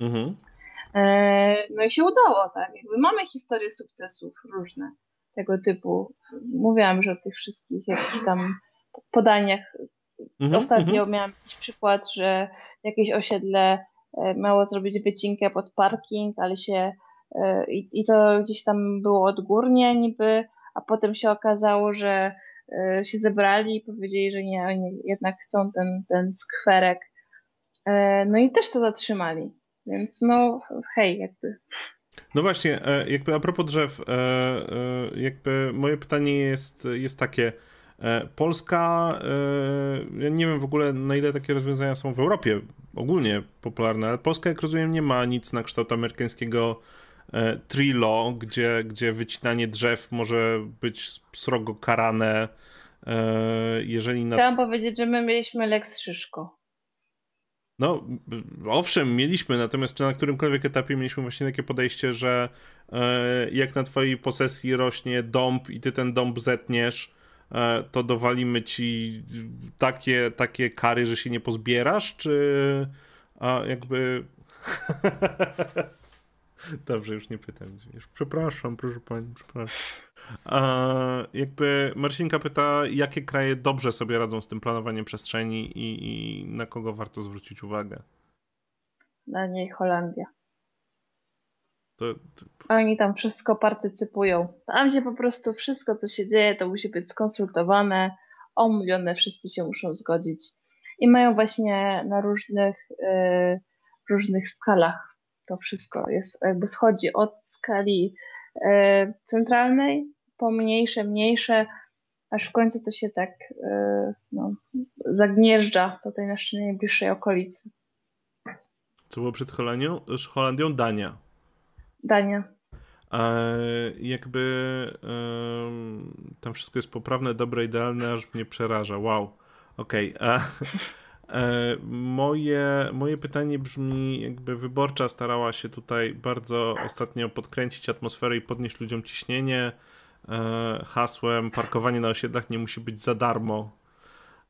Mhm. E, no i się udało, tak? Jakby mamy historie sukcesów różne tego typu. Mówiłam już o tych wszystkich jakichś tam podaniach. Mhm, Ostatnio mhm. miałam jakiś przykład, że jakieś osiedle e, miało zrobić wycinkę pod parking, ale się i, i to gdzieś tam było odgórnie niby, a potem się okazało, że E, się zebrali i powiedzieli, że nie, oni jednak chcą ten, ten skwerek. E, no i też to zatrzymali. Więc no hej, jakby. No właśnie, e, jakby a propos drzew, jakby moje pytanie jest, jest takie. Polska, ja nie wiem w ogóle na ile takie rozwiązania są w Europie ogólnie popularne, ale Polska jak rozumiem nie ma nic na kształt amerykańskiego e, Trilo, gdzie, gdzie wycinanie drzew może być srogo karane. E, jeżeli na... Chciałam powiedzieć, że my mieliśmy Lex Szyszko. No, owszem, mieliśmy, natomiast czy na którymkolwiek etapie mieliśmy właśnie takie podejście, że e, jak na twojej posesji rośnie dąb i ty ten dąb zetniesz, e, to dowalimy ci takie, takie kary, że się nie pozbierasz, czy a jakby Dobrze, już nie pytam. Już przepraszam, proszę pani, przepraszam. A, jakby Marcinka pyta, jakie kraje dobrze sobie radzą z tym planowaniem przestrzeni i, i na kogo warto zwrócić uwagę? Na niej Holandia. To, to... Oni tam wszystko partycypują. Tam się po prostu wszystko, co się dzieje, to musi być skonsultowane, omówione, wszyscy się muszą zgodzić. I mają właśnie na różnych, yy, różnych skalach to wszystko. Jest, jakby schodzi od skali yy, centralnej po mniejsze, mniejsze, aż w końcu to się tak yy, no, zagnieżdża do tej naszej najbliższej okolicy. Co było przed Holandią? Holandią? Dania. Dania. E, jakby e, tam wszystko jest poprawne, dobre, idealne, aż mnie przeraża. Wow. Okej. Okay. E, moje, moje pytanie brzmi, jakby wyborcza starała się tutaj bardzo ostatnio podkręcić atmosferę i podnieść ludziom ciśnienie e, hasłem parkowanie na osiedlach nie musi być za darmo.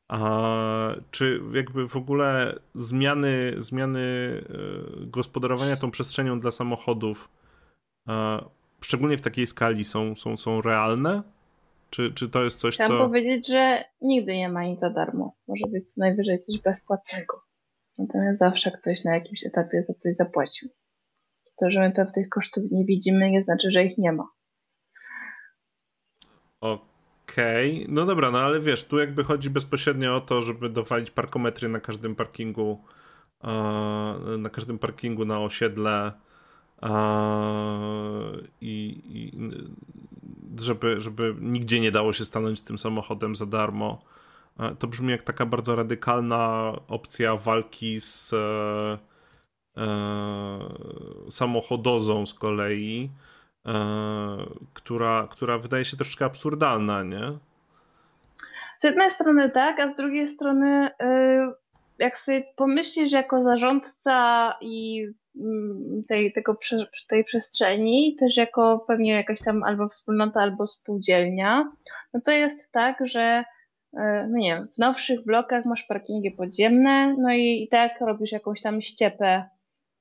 A czy jakby w ogóle zmiany, zmiany e, gospodarowania tą przestrzenią dla samochodów, szczególnie w takiej skali, są, są, są realne? Czy, czy to jest coś, Chciałam co... powiedzieć, że nigdy nie ma nic za darmo. Może być co najwyżej coś bezpłatnego. Natomiast zawsze ktoś na jakimś etapie za coś zapłacił. To, że my pewnych kosztów nie widzimy, nie znaczy, że ich nie ma. Okej, okay. no dobra, no ale wiesz, tu jakby chodzi bezpośrednio o to, żeby dowalić parkometry na każdym parkingu, na każdym parkingu na osiedle i, i żeby, żeby nigdzie nie dało się stanąć tym samochodem za darmo. To brzmi jak taka bardzo radykalna opcja walki z e, e, samochodozą z kolei, e, która, która wydaje się troszkę absurdalna, nie? Z jednej strony tak, a z drugiej strony, y, jak sobie pomyślisz jako zarządca i tej, tego, tej przestrzeni, też jako pewnie jakaś tam albo wspólnota, albo spółdzielnia, no to jest tak, że e, no nie wiem, w nowszych blokach masz parkingi podziemne, no i, i tak robisz jakąś tam ściepę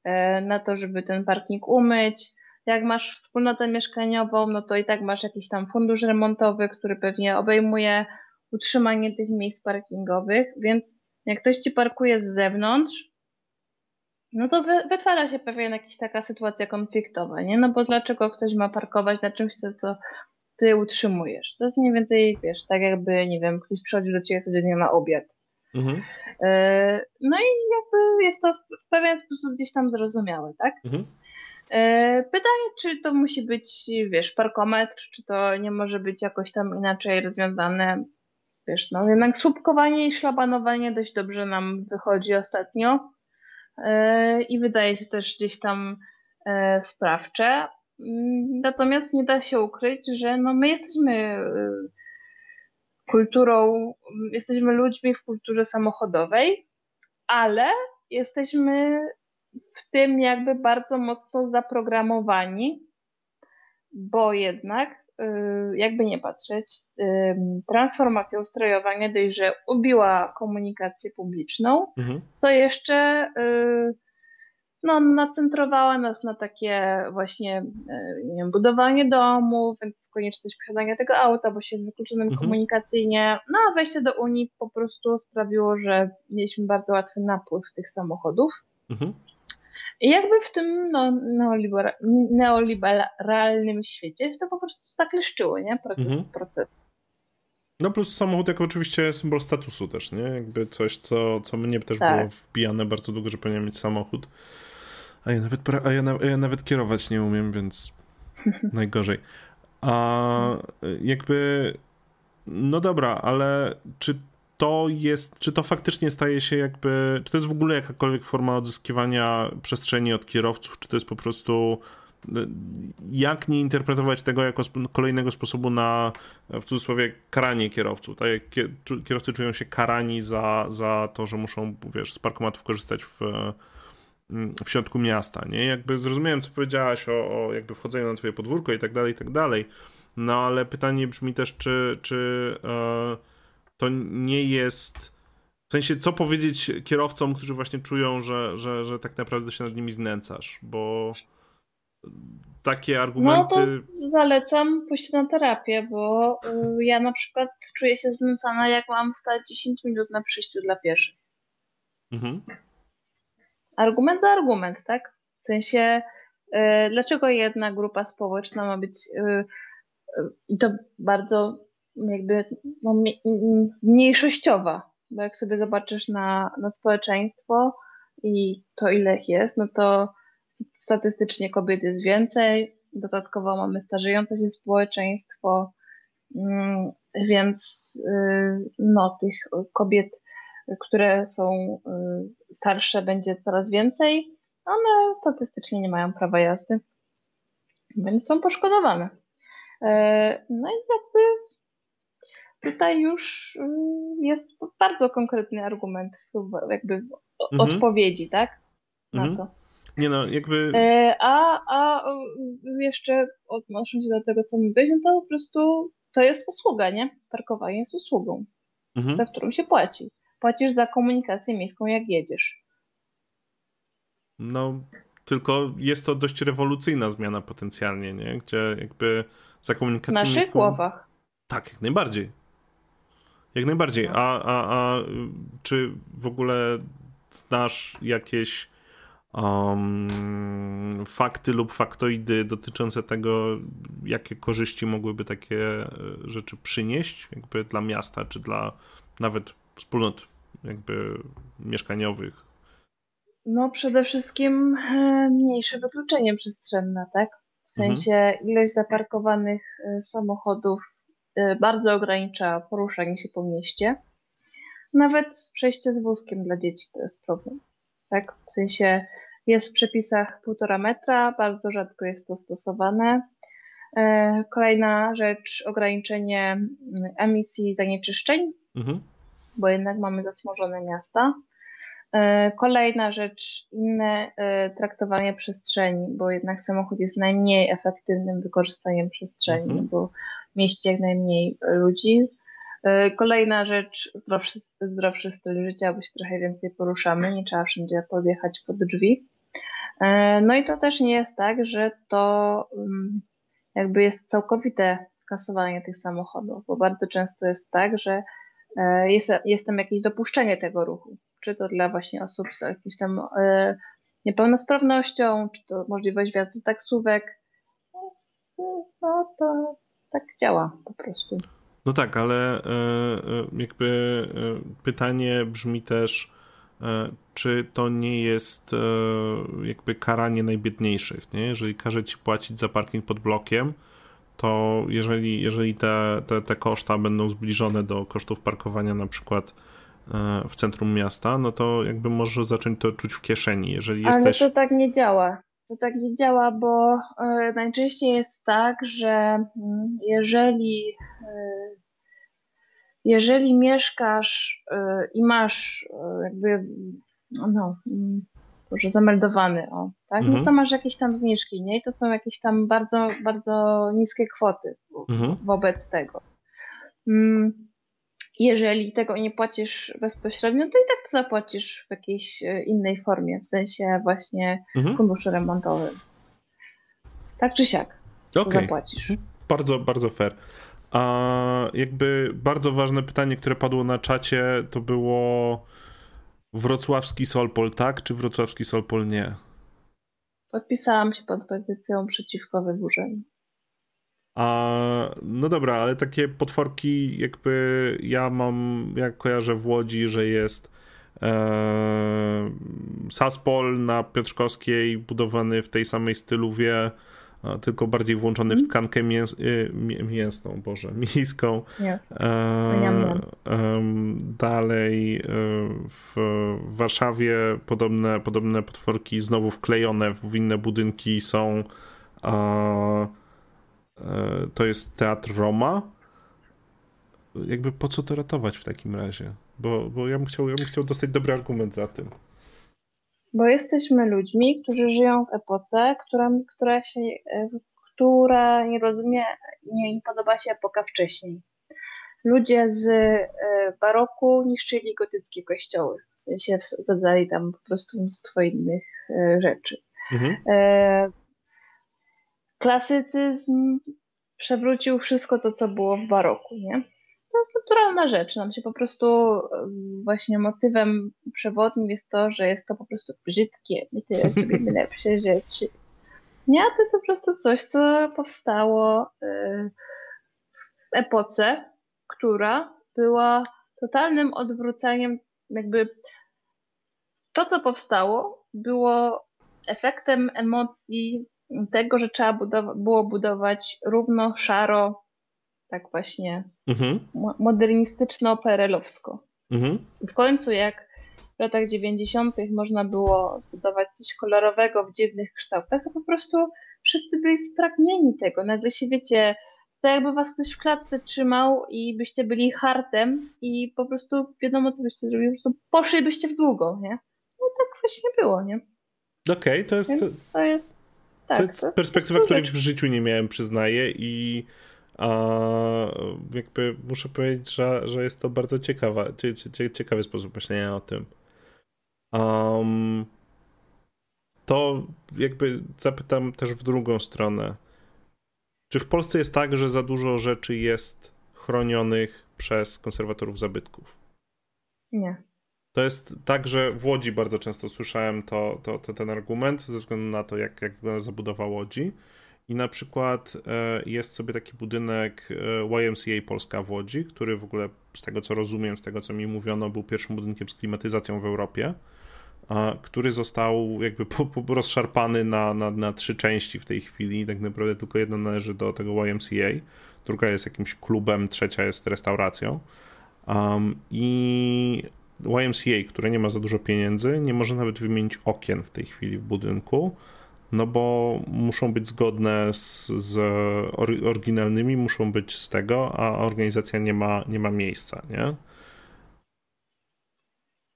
e, na to, żeby ten parking umyć. Jak masz wspólnotę mieszkaniową, no to i tak masz jakiś tam fundusz remontowy, który pewnie obejmuje utrzymanie tych miejsc parkingowych, więc jak ktoś ci parkuje z zewnątrz, no to wy, wytwarza się pewien jakaś taka sytuacja konfliktowa, nie? No bo dlaczego ktoś ma parkować na czymś, to, co ty utrzymujesz? To jest mniej więcej, wiesz, tak jakby, nie wiem, ktoś przychodzi do ciebie codziennie na obiad. Mhm. E, no i jakby jest to w pewien sposób gdzieś tam zrozumiałe, tak? Mhm. E, pytanie, czy to musi być, wiesz, parkometr, czy to nie może być jakoś tam inaczej rozwiązane. Wiesz, no jednak słupkowanie i szlabanowanie dość dobrze nam wychodzi ostatnio. E, i wydaje się też gdzieś tam e, sprawcze. Mm, natomiast nie da się ukryć, że no my jesteśmy e, kulturą, jesteśmy ludźmi w kulturze samochodowej, ale jesteśmy w tym jakby bardzo mocno zaprogramowani, bo jednak jakby nie patrzeć, transformacja ustrojowa nie dość, że ubiła komunikację publiczną, mhm. co jeszcze y, no, nacentrowała nas na takie właśnie y, nie wiem, budowanie domu, więc konieczność posiadania tego auta, bo się jest wykluczonym mhm. komunikacyjnie. No a wejście do Unii po prostu sprawiło, że mieliśmy bardzo łatwy napływ tych samochodów. Mhm. I jakby w tym no, neoliberal, neoliberalnym świecie to po prostu zakleszczyło, nie? Proces, mhm. proces. No plus samochód jako oczywiście symbol statusu też, nie? Jakby coś, co, co mnie też tak. było wbijane bardzo długo, że powinien mieć samochód. A ja nawet, a ja, a ja nawet kierować nie umiem, więc najgorzej. A jakby no dobra, ale czy to jest, czy to faktycznie staje się jakby, czy to jest w ogóle jakakolwiek forma odzyskiwania przestrzeni od kierowców, czy to jest po prostu jak nie interpretować tego jako kolejnego sposobu na, w cudzysłowie, karanie kierowców. Tak jak kierowcy czują się karani za, za to, że muszą, wiesz, z parkomatów korzystać w, w środku miasta, nie? Jakby zrozumiałem, co powiedziałaś o, o jakby wchodzeniu na twoje podwórko i tak dalej, i tak dalej, no ale pytanie brzmi też, czy, czy yy, to nie jest. W sensie, co powiedzieć kierowcom, którzy właśnie czują, że, że, że tak naprawdę się nad nimi znęcasz, bo takie argumenty. No to zalecam pójść na terapię, bo y, ja na przykład czuję się znęcana, jak mam stać 10 minut na przejściu dla pieszych. Mhm. Argument za argument, tak? W sensie e, dlaczego jedna grupa społeczna ma być i to bardzo jakby no, mniejszościowa, bo jak sobie zobaczysz na, na społeczeństwo i to ile ich jest, no to statystycznie kobiet jest więcej, dodatkowo mamy starzejące się społeczeństwo, mm, więc y, no, tych kobiet, które są y, starsze, będzie coraz więcej. One statystycznie nie mają prawa jazdy, więc są poszkodowane. E, no i jakby tutaj już y, jest bardzo konkretny argument jakby mhm. odpowiedzi, tak? Na mhm. to. Nie no, jakby... E, a, a jeszcze odnosząc się do tego, co mówiłeś, no to po prostu to jest usługa, nie? Parkowanie jest usługą, mhm. za którą się płaci. Płacisz za komunikację miejską, jak jedziesz. No, tylko jest to dość rewolucyjna zmiana potencjalnie, nie? Gdzie jakby za komunikację miejską... W naszych głowach. Tak, jak najbardziej. Jak najbardziej. A, a, a czy w ogóle znasz jakieś um, fakty lub faktoidy dotyczące tego, jakie korzyści mogłyby takie e, rzeczy przynieść, jakby dla miasta, czy dla nawet wspólnot jakby mieszkaniowych? No przede wszystkim e, mniejsze wykluczenie przestrzenne, tak? W mhm. sensie ilość zaparkowanych e, samochodów bardzo ogranicza poruszanie się po mieście. Nawet przejście z wózkiem dla dzieci to jest problem. Tak? W sensie jest w przepisach półtora metra, bardzo rzadko jest to stosowane. E, kolejna rzecz, ograniczenie emisji zanieczyszczeń, mhm. bo jednak mamy zasmożone miasta. E, kolejna rzecz, inne traktowanie przestrzeni, bo jednak samochód jest najmniej efektywnym wykorzystaniem przestrzeni, mhm. bo mieści jak najmniej ludzi. Kolejna rzecz, zdrowszy, zdrowszy styl życia, bo się trochę więcej poruszamy, nie trzeba wszędzie podjechać pod drzwi. E, no i to też nie jest tak, że to mm, jakby jest całkowite kasowanie tych samochodów, bo bardzo często jest tak, że e, jest, jest tam jakieś dopuszczenie tego ruchu, czy to dla właśnie osób z jakąś tam e, niepełnosprawnością, czy to możliwość wjazdu taksówek, no to tak działa po prostu. No tak, ale jakby pytanie brzmi też, E, czy to nie jest e, jakby karanie najbiedniejszych, nie? Jeżeli każe ci płacić za parking pod blokiem, to jeżeli, jeżeli te, te, te koszta będą zbliżone do kosztów parkowania na przykład e, w centrum miasta, no to jakby może zacząć to czuć w kieszeni. Jeżeli Ale jesteś... to tak nie działa. To tak nie działa, bo najczęściej jest tak, że mm, jeżeli jeżeli mieszkasz y, i masz jakby, no, może mm, zameldowany, o, tak, mhm. no to masz jakieś tam zniżki, nie? I to są jakieś tam bardzo, bardzo niskie kwoty mhm. wobec tego. Jeżeli tego nie płacisz bezpośrednio, to i tak to zapłacisz w jakiejś y, innej formie, w sensie właśnie mhm. funduszy remontowym. Tak czy siak. Okay. Zapłacisz. Bardzo, bardzo fair. A jakby bardzo ważne pytanie, które padło na czacie, to było wrocławski Solpol tak, czy wrocławski Solpol nie? Podpisałam się pod petycją przeciwko wyburzeniu. A, no dobra, ale takie potworki jakby ja mam, jak kojarzę w Łodzi, że jest e, Saspol na Piotrkowskiej budowany w tej samej styluwie tylko bardziej włączony w mhm. tkankę mięs y, mięsną, boże, miejską. Yes. E, dalej e, w Warszawie podobne, podobne potworki znowu wklejone w inne budynki są e, to jest Teatr Roma. Jakby po co to ratować w takim razie? Bo, bo ja, bym chciał, ja bym chciał dostać dobry argument za tym. Bo jesteśmy ludźmi, którzy żyją w epoce, która, która, się, która nie rozumie i nie, nie podoba się epoka wcześniej. Ludzie z e, baroku niszczyli gotyckie kościoły, w sensie wsadzali tam po prostu mnóstwo innych e, rzeczy. Mhm. Klasycyzm przewrócił wszystko to, co było w baroku, nie? to jest naturalna rzecz. Nam się po prostu właśnie motywem przewodnim jest to, że jest to po prostu brzydkie. My tyle zrobimy lepsze rzeczy. Nie, to jest po prostu coś, co powstało y, w epoce, która była totalnym odwróceniem, jakby to, co powstało, było efektem emocji tego, że trzeba budowa było budować równo, szaro, tak właśnie mhm. modernistyczno-perelowsko. Mhm. W końcu, jak w latach 90. można było zbudować coś kolorowego w dziwnych kształtach, to po prostu wszyscy byli spragnieni tego. Nagle się wiecie, to jakby was ktoś w klatce trzymał i byście byli hartem i po prostu wiadomo, co byście zrobili, po prostu poszlibyście w długo, nie? No tak właśnie było, nie? Okej, okay, to jest... Więc to jest, tak, to jest to perspektywa, to której w życiu nie miałem, przyznaję i a, jakby muszę powiedzieć, że, że jest to bardzo ciekawa, ciekawy sposób myślenia o tym. Um, to jakby zapytam też w drugą stronę. Czy w Polsce jest tak, że za dużo rzeczy jest chronionych przez konserwatorów zabytków? Nie. To jest tak, że w Łodzi bardzo często słyszałem to, to, to ten argument ze względu na to, jak, jak wygląda zabudowa Łodzi. I na przykład e, jest sobie taki budynek e, YMCA Polska w Łodzi, który w ogóle z tego co rozumiem, z tego co mi mówiono, był pierwszym budynkiem z klimatyzacją w Europie który został jakby rozszarpany na, na, na trzy części w tej chwili. Tak naprawdę tylko jedna należy do tego YMCA, druga jest jakimś klubem, trzecia jest restauracją. Um, I YMCA, które nie ma za dużo pieniędzy, nie może nawet wymienić okien w tej chwili w budynku, no bo muszą być zgodne z, z oryginalnymi, muszą być z tego, a organizacja nie ma, nie ma miejsca, nie?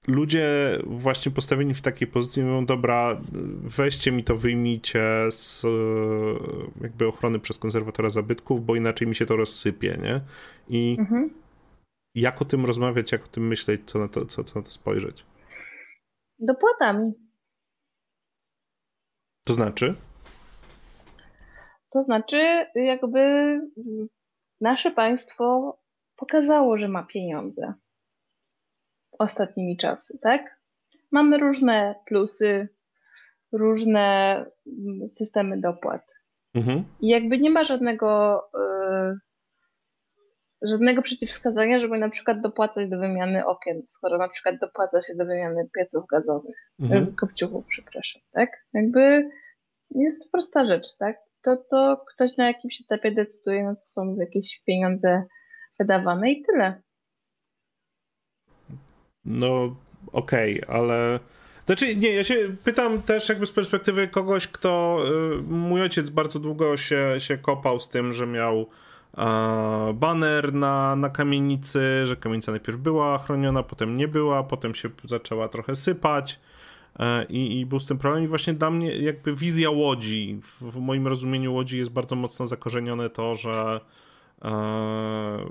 ludzie właśnie postawieni w takiej pozycji mówią, dobra, weźcie mi to, wyjmijcie z jakby ochrony przez konserwatora zabytków, bo inaczej mi się to rozsypie, nie? I mhm. Jak o tym rozmawiać, jak o tym myśleć, co na to, co, co na to spojrzeć? Dopłatami. To znaczy? To znaczy, jakby nasze państwo pokazało, że ma pieniądze ostatnimi czasy, tak? Mamy różne plusy, różne systemy dopłat. Mhm. I jakby nie ma żadnego, yy, żadnego przeciwwskazania, żeby na przykład dopłacać do wymiany okien, skoro na przykład dopłaca się do wymiany pieców gazowych, mhm. yy, kopciuchów, przepraszam, tak? Jakby jest to prosta rzecz, tak? To, to ktoś na jakimś etapie decyduje, na co są jakieś pieniądze wydawane i tyle. No, okej, okay, ale. Znaczy, nie, ja się pytam też jakby z perspektywy kogoś, kto. Y, mój ojciec bardzo długo się, się kopał z tym, że miał a, baner na, na kamienicy, że kamienica najpierw była chroniona, potem nie była, potem się zaczęła trochę sypać. E, I, I był z tym problem. I właśnie dla mnie, jakby wizja łodzi, w, w moim rozumieniu łodzi jest bardzo mocno zakorzenione to, że e,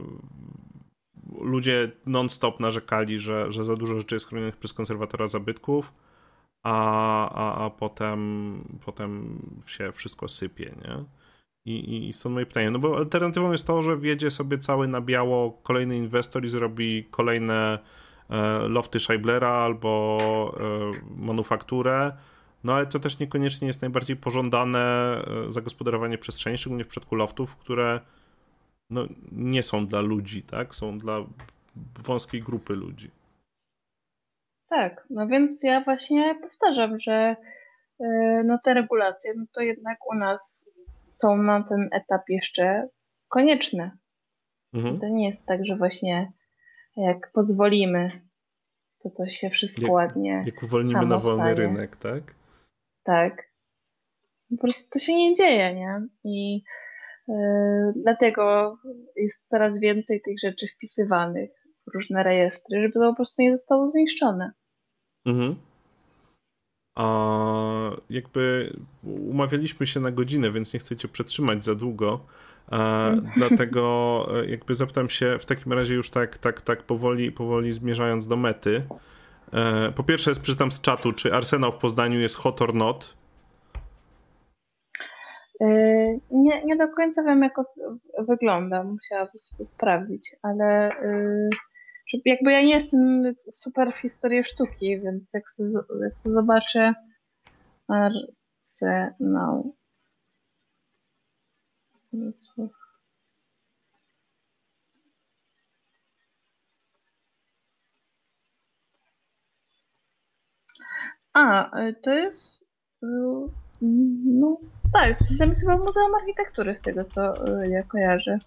ludzie non-stop narzekali, że, że za dużo rzeczy jest chronionych przez konserwatora zabytków, a, a, a potem, potem się wszystko sypie, nie? I, I stąd moje pytanie, no bo alternatywą jest to, że wjedzie sobie cały na biało kolejny inwestor i zrobi kolejne e, lofty Scheiblera albo e, manufakturę, no ale to też niekoniecznie jest najbardziej pożądane e, zagospodarowanie przestrzeni, szczególnie w przypadku loftów, które no, nie są dla ludzi, tak? Są dla wąskiej grupy ludzi. Tak, no więc ja właśnie powtarzam, że e, no te regulacje, no to jednak u nas są na ten etap jeszcze konieczne. Mhm. To nie jest tak, że właśnie jak pozwolimy, to to się wszystko jak, ładnie. Jak uwolnimy na wolny stanie. rynek, tak? Tak. Po prostu to się nie dzieje, nie? I E, dlatego jest coraz więcej tych rzeczy wpisywanych w różne rejestry, żeby to po prostu nie zostało zniszczone. Mhm. A jakby umawialiśmy się na godzinę, więc nie chcę cię przetrzymać za długo. Mhm. dlatego e, jakby zapytam się w takim razie już tak, tak, tak powoli, powoli zmierzając do mety. E, po pierwsze, przeczytam z czatu, czy Arsenał w Poznaniu jest hot or not. Nie, nie do końca wiem, jak wygląda, musiałabym sprawdzić, ale jakby ja nie jestem super w historii sztuki, więc jak sobie, jak sobie zobaczę Arsenał A, to jest. Y, no tak, tam jest chyba Muzeum Architektury z tego co y, ja kojarzę.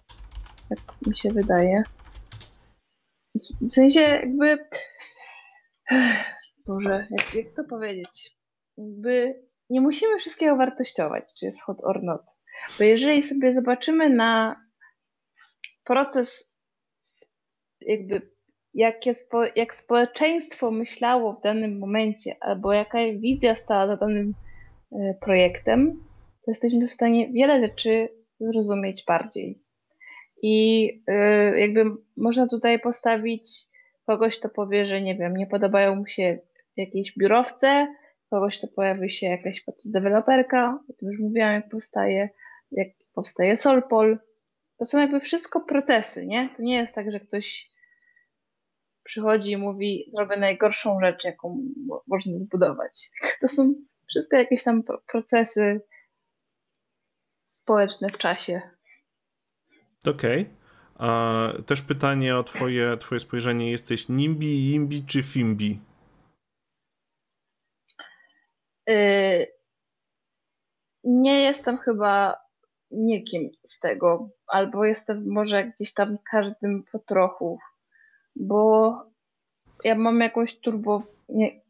Jak mi się wydaje. W sensie jakby. Boże, jak, jak to powiedzieć? Jakby nie musimy wszystkiego wartościować, czy jest hot or not. Bo jeżeli sobie zobaczymy na proces, jakby jakie spo, jak społeczeństwo myślało w danym momencie, albo jaka wizja stała za danym e, projektem, to jesteśmy w stanie wiele rzeczy zrozumieć bardziej. I e, jakby można tutaj postawić kogoś, kto powie, że nie wiem, nie podobają mu się jakieś biurowce, kogoś, to pojawi się jakaś deweloperka, o tym już mówiłam, jak powstaje, jak powstaje Solpol. To są jakby wszystko procesy, nie? To nie jest tak, że ktoś przychodzi i mówi, zrobię najgorszą rzecz, jaką można zbudować. To są wszystko jakieś tam procesy społeczne w czasie. Okej. Okay. Też pytanie o twoje, twoje spojrzenie. Jesteś NIMBY, YIMBY czy FIMBY? Y, nie jestem chyba nikim z tego, albo jestem może gdzieś tam każdym po trochu, bo ja mam jakąś turbo nie,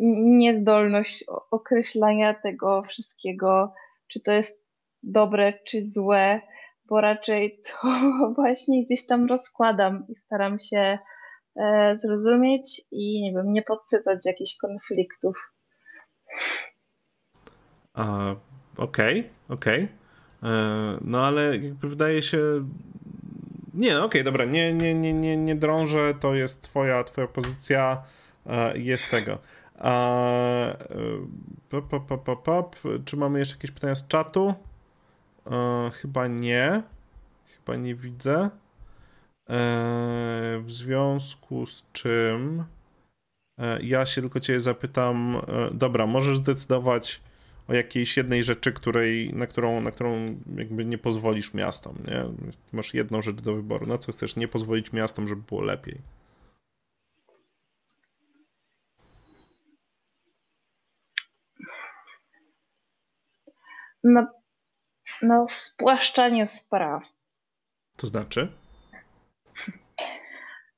niezdolność określania tego wszystkiego, czy to jest dobre, czy złe, bo raczej to właśnie gdzieś tam rozkładam i staram się e, zrozumieć i nie wiem, nie podsycać jakichś konfliktów. Okej, okej. Okay, okay. No ale jakby wydaje się. Nie, no okej, okay, dobra, nie, nie, nie, nie, nie drążę, to jest twoja, twoja pozycja, e, jest tego. E, pop, pop, pop, pop. Czy mamy jeszcze jakieś pytania z czatu? E, chyba nie. Chyba nie widzę. W związku z czym E, ja się tylko cię zapytam, e, dobra, możesz zdecydować o jakiejś jednej rzeczy, której, na, którą, na którą jakby nie pozwolisz miastom, nie? Masz jedną rzecz do wyboru, na co chcesz nie pozwolić miastom, żeby było lepiej. No, no spłaszczanie spraw. To znaczy?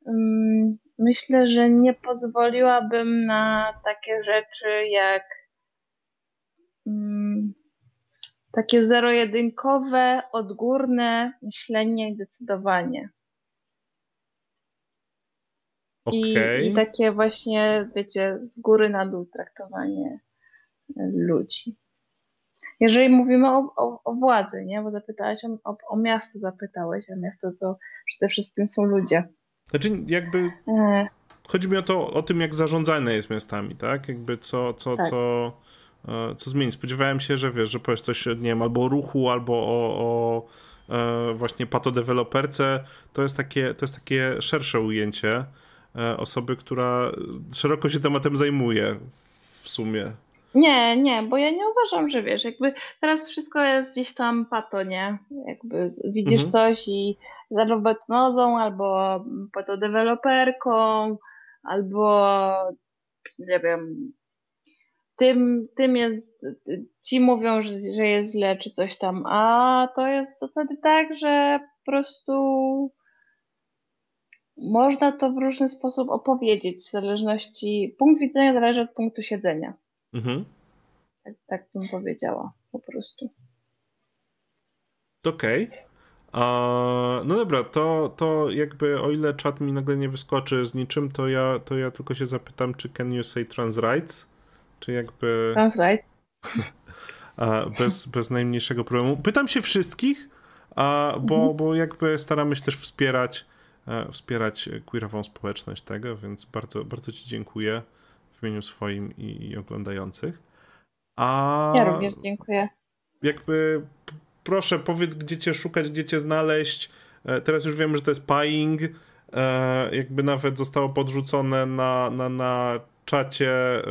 Um, myślę, że nie pozwoliłabym na takie rzeczy jak mm, takie zero-jedynkowe, odgórne myślenie i decydowanie. Okay. I, I takie właśnie, wiecie, z góry na dół traktowanie ludzi. Jeżeli mówimy o, o, o władzy, nie? Bo zapytałeś o, o, o miasto, zapytałeś, a miasto to przede wszystkim są ludzie. Znaczy, jakby. E. Chodzi mi o to, o tym, jak zarządzane jest miastami, tak? Jakby co, co, tak. co, e, co zmieni. Spodziewałem się, że wiesz, że powiesz coś, nie wiem, albo o ruchu, albo o, o e, właśnie patodeweloperce. To jest takie, to jest takie szersze ujęcie osoby, która szeroko się tematem zajmuje w sumie. Nie, nie, bo ja nie uważam, że wiesz, jakby teraz wszystko jest gdzieś tam pato, nie? Jakby widzisz mhm. coś i za robotnozą albo patodeweloperką, albo nie wiem, tym, tym jest, ci mówią, że, że jest źle czy coś tam, a to jest w zasadzie tak, że po prostu można to w różny sposób opowiedzieć, w zależności, punkt widzenia zależy od punktu siedzenia. Mhm. Tak, tak bym powiedziała po prostu. Okej. Okay. No dobra, to, to jakby o ile czat mi nagle nie wyskoczy z niczym, to ja, to ja tylko się zapytam, czy can you say trans rights? Czy jakby... Trans rights? bez, bez najmniejszego problemu. Pytam się wszystkich, bo, mhm. bo jakby staramy się też wspierać, e, wspierać queerową społeczność tego, więc bardzo, bardzo Ci dziękuję w imieniu swoim i, oglądających. A ja również dziękuję. Jakby proszę powiedz, gdzie cię szukać, gdzie cię znaleźć. E, teraz już wiemy, że to jest Pying. E, jakby nawet zostało podrzucone na, na, na czacie e,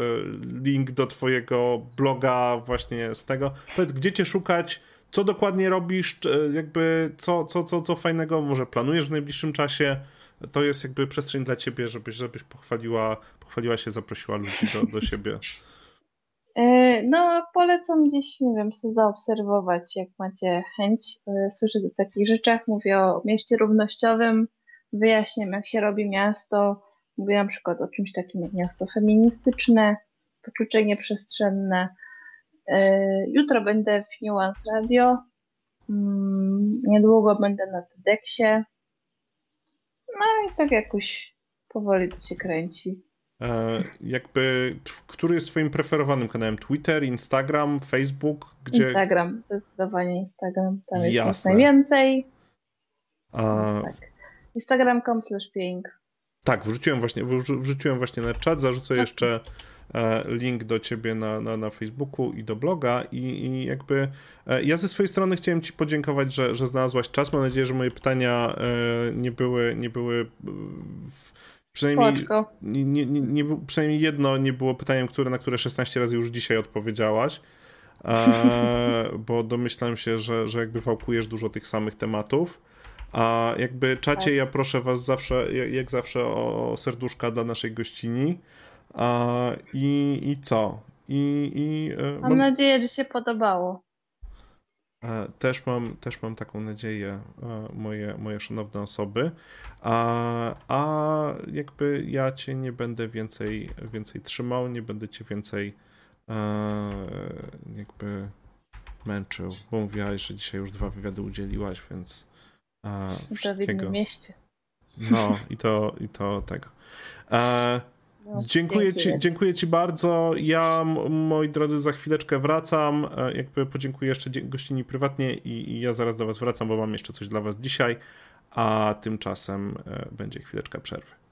link do twojego bloga właśnie z tego. Powiedz, gdzie cię szukać, co dokładnie robisz, jakby co, co, co, co fajnego może planujesz w najbliższym czasie. To jest jakby przestrzeń dla ciebie, żebyś, żebyś pochwaliła, pochwaliła się, zaprosiła ludzi do, do siebie. E, no, polecam gdzieś, nie wiem, sobie zaobserwować, jak macie chęć. E, słyszę o takich rzeczach, mówię o mieście równościowym, wyjaśniam, jak się robi miasto. Mówię na przykład o czymś takim jak miasto feministyczne, wykluczenie przestrzenne. E, jutro będę w Nuance Radio. Mm, niedługo będę na TEDxie. No i tak jakoś powoli to się kręci. E, jakby, który jest swoim preferowanym kanałem? Twitter, Instagram, Facebook? Gdzie... Instagram, zdecydowanie Instagram. Tam jest Jasne. najwięcej. A... Tak. Instagram.com slash. Tak, wrzuciłem właśnie, wrzuciłem właśnie na czat, zarzucę tak. jeszcze link do ciebie na, na, na Facebooku i do bloga i, i jakby e, ja ze swojej strony chciałem ci podziękować, że, że znalazłaś czas. Mam nadzieję, że moje pytania nie były, nie były Przynajmniej, nie, nie, nie, przynajmniej jedno nie było pytaniem, które, na które 16 razy już dzisiaj odpowiedziałaś, e, bo domyślam się, że, że jakby wałkujesz dużo tych samych tematów. A jakby czacie, tak. ja proszę was zawsze, jak zawsze o serduszka dla naszej gościni. A, i, I co? I, i, e, mam nadzieję, że się podobało. E, też mam, też mam taką nadzieję, e, moje, moje szanowne osoby. A, a jakby ja cię nie będę więcej, więcej trzymał, nie będę cię więcej jakby męczył, bo mówiłaś, że dzisiaj już dwa wywiady udzieliłaś, więc wszystkiego. W mieście. No i to, i to tego. Dziękuję, ci, dziękuję Ci bardzo. Ja, moi drodzy, za chwileczkę wracam. E, jakby podziękuję jeszcze gościni prywatnie i, i ja zaraz do Was wracam, bo mam jeszcze coś dla Was dzisiaj, a tymczasem e, będzie chwileczka przerwy.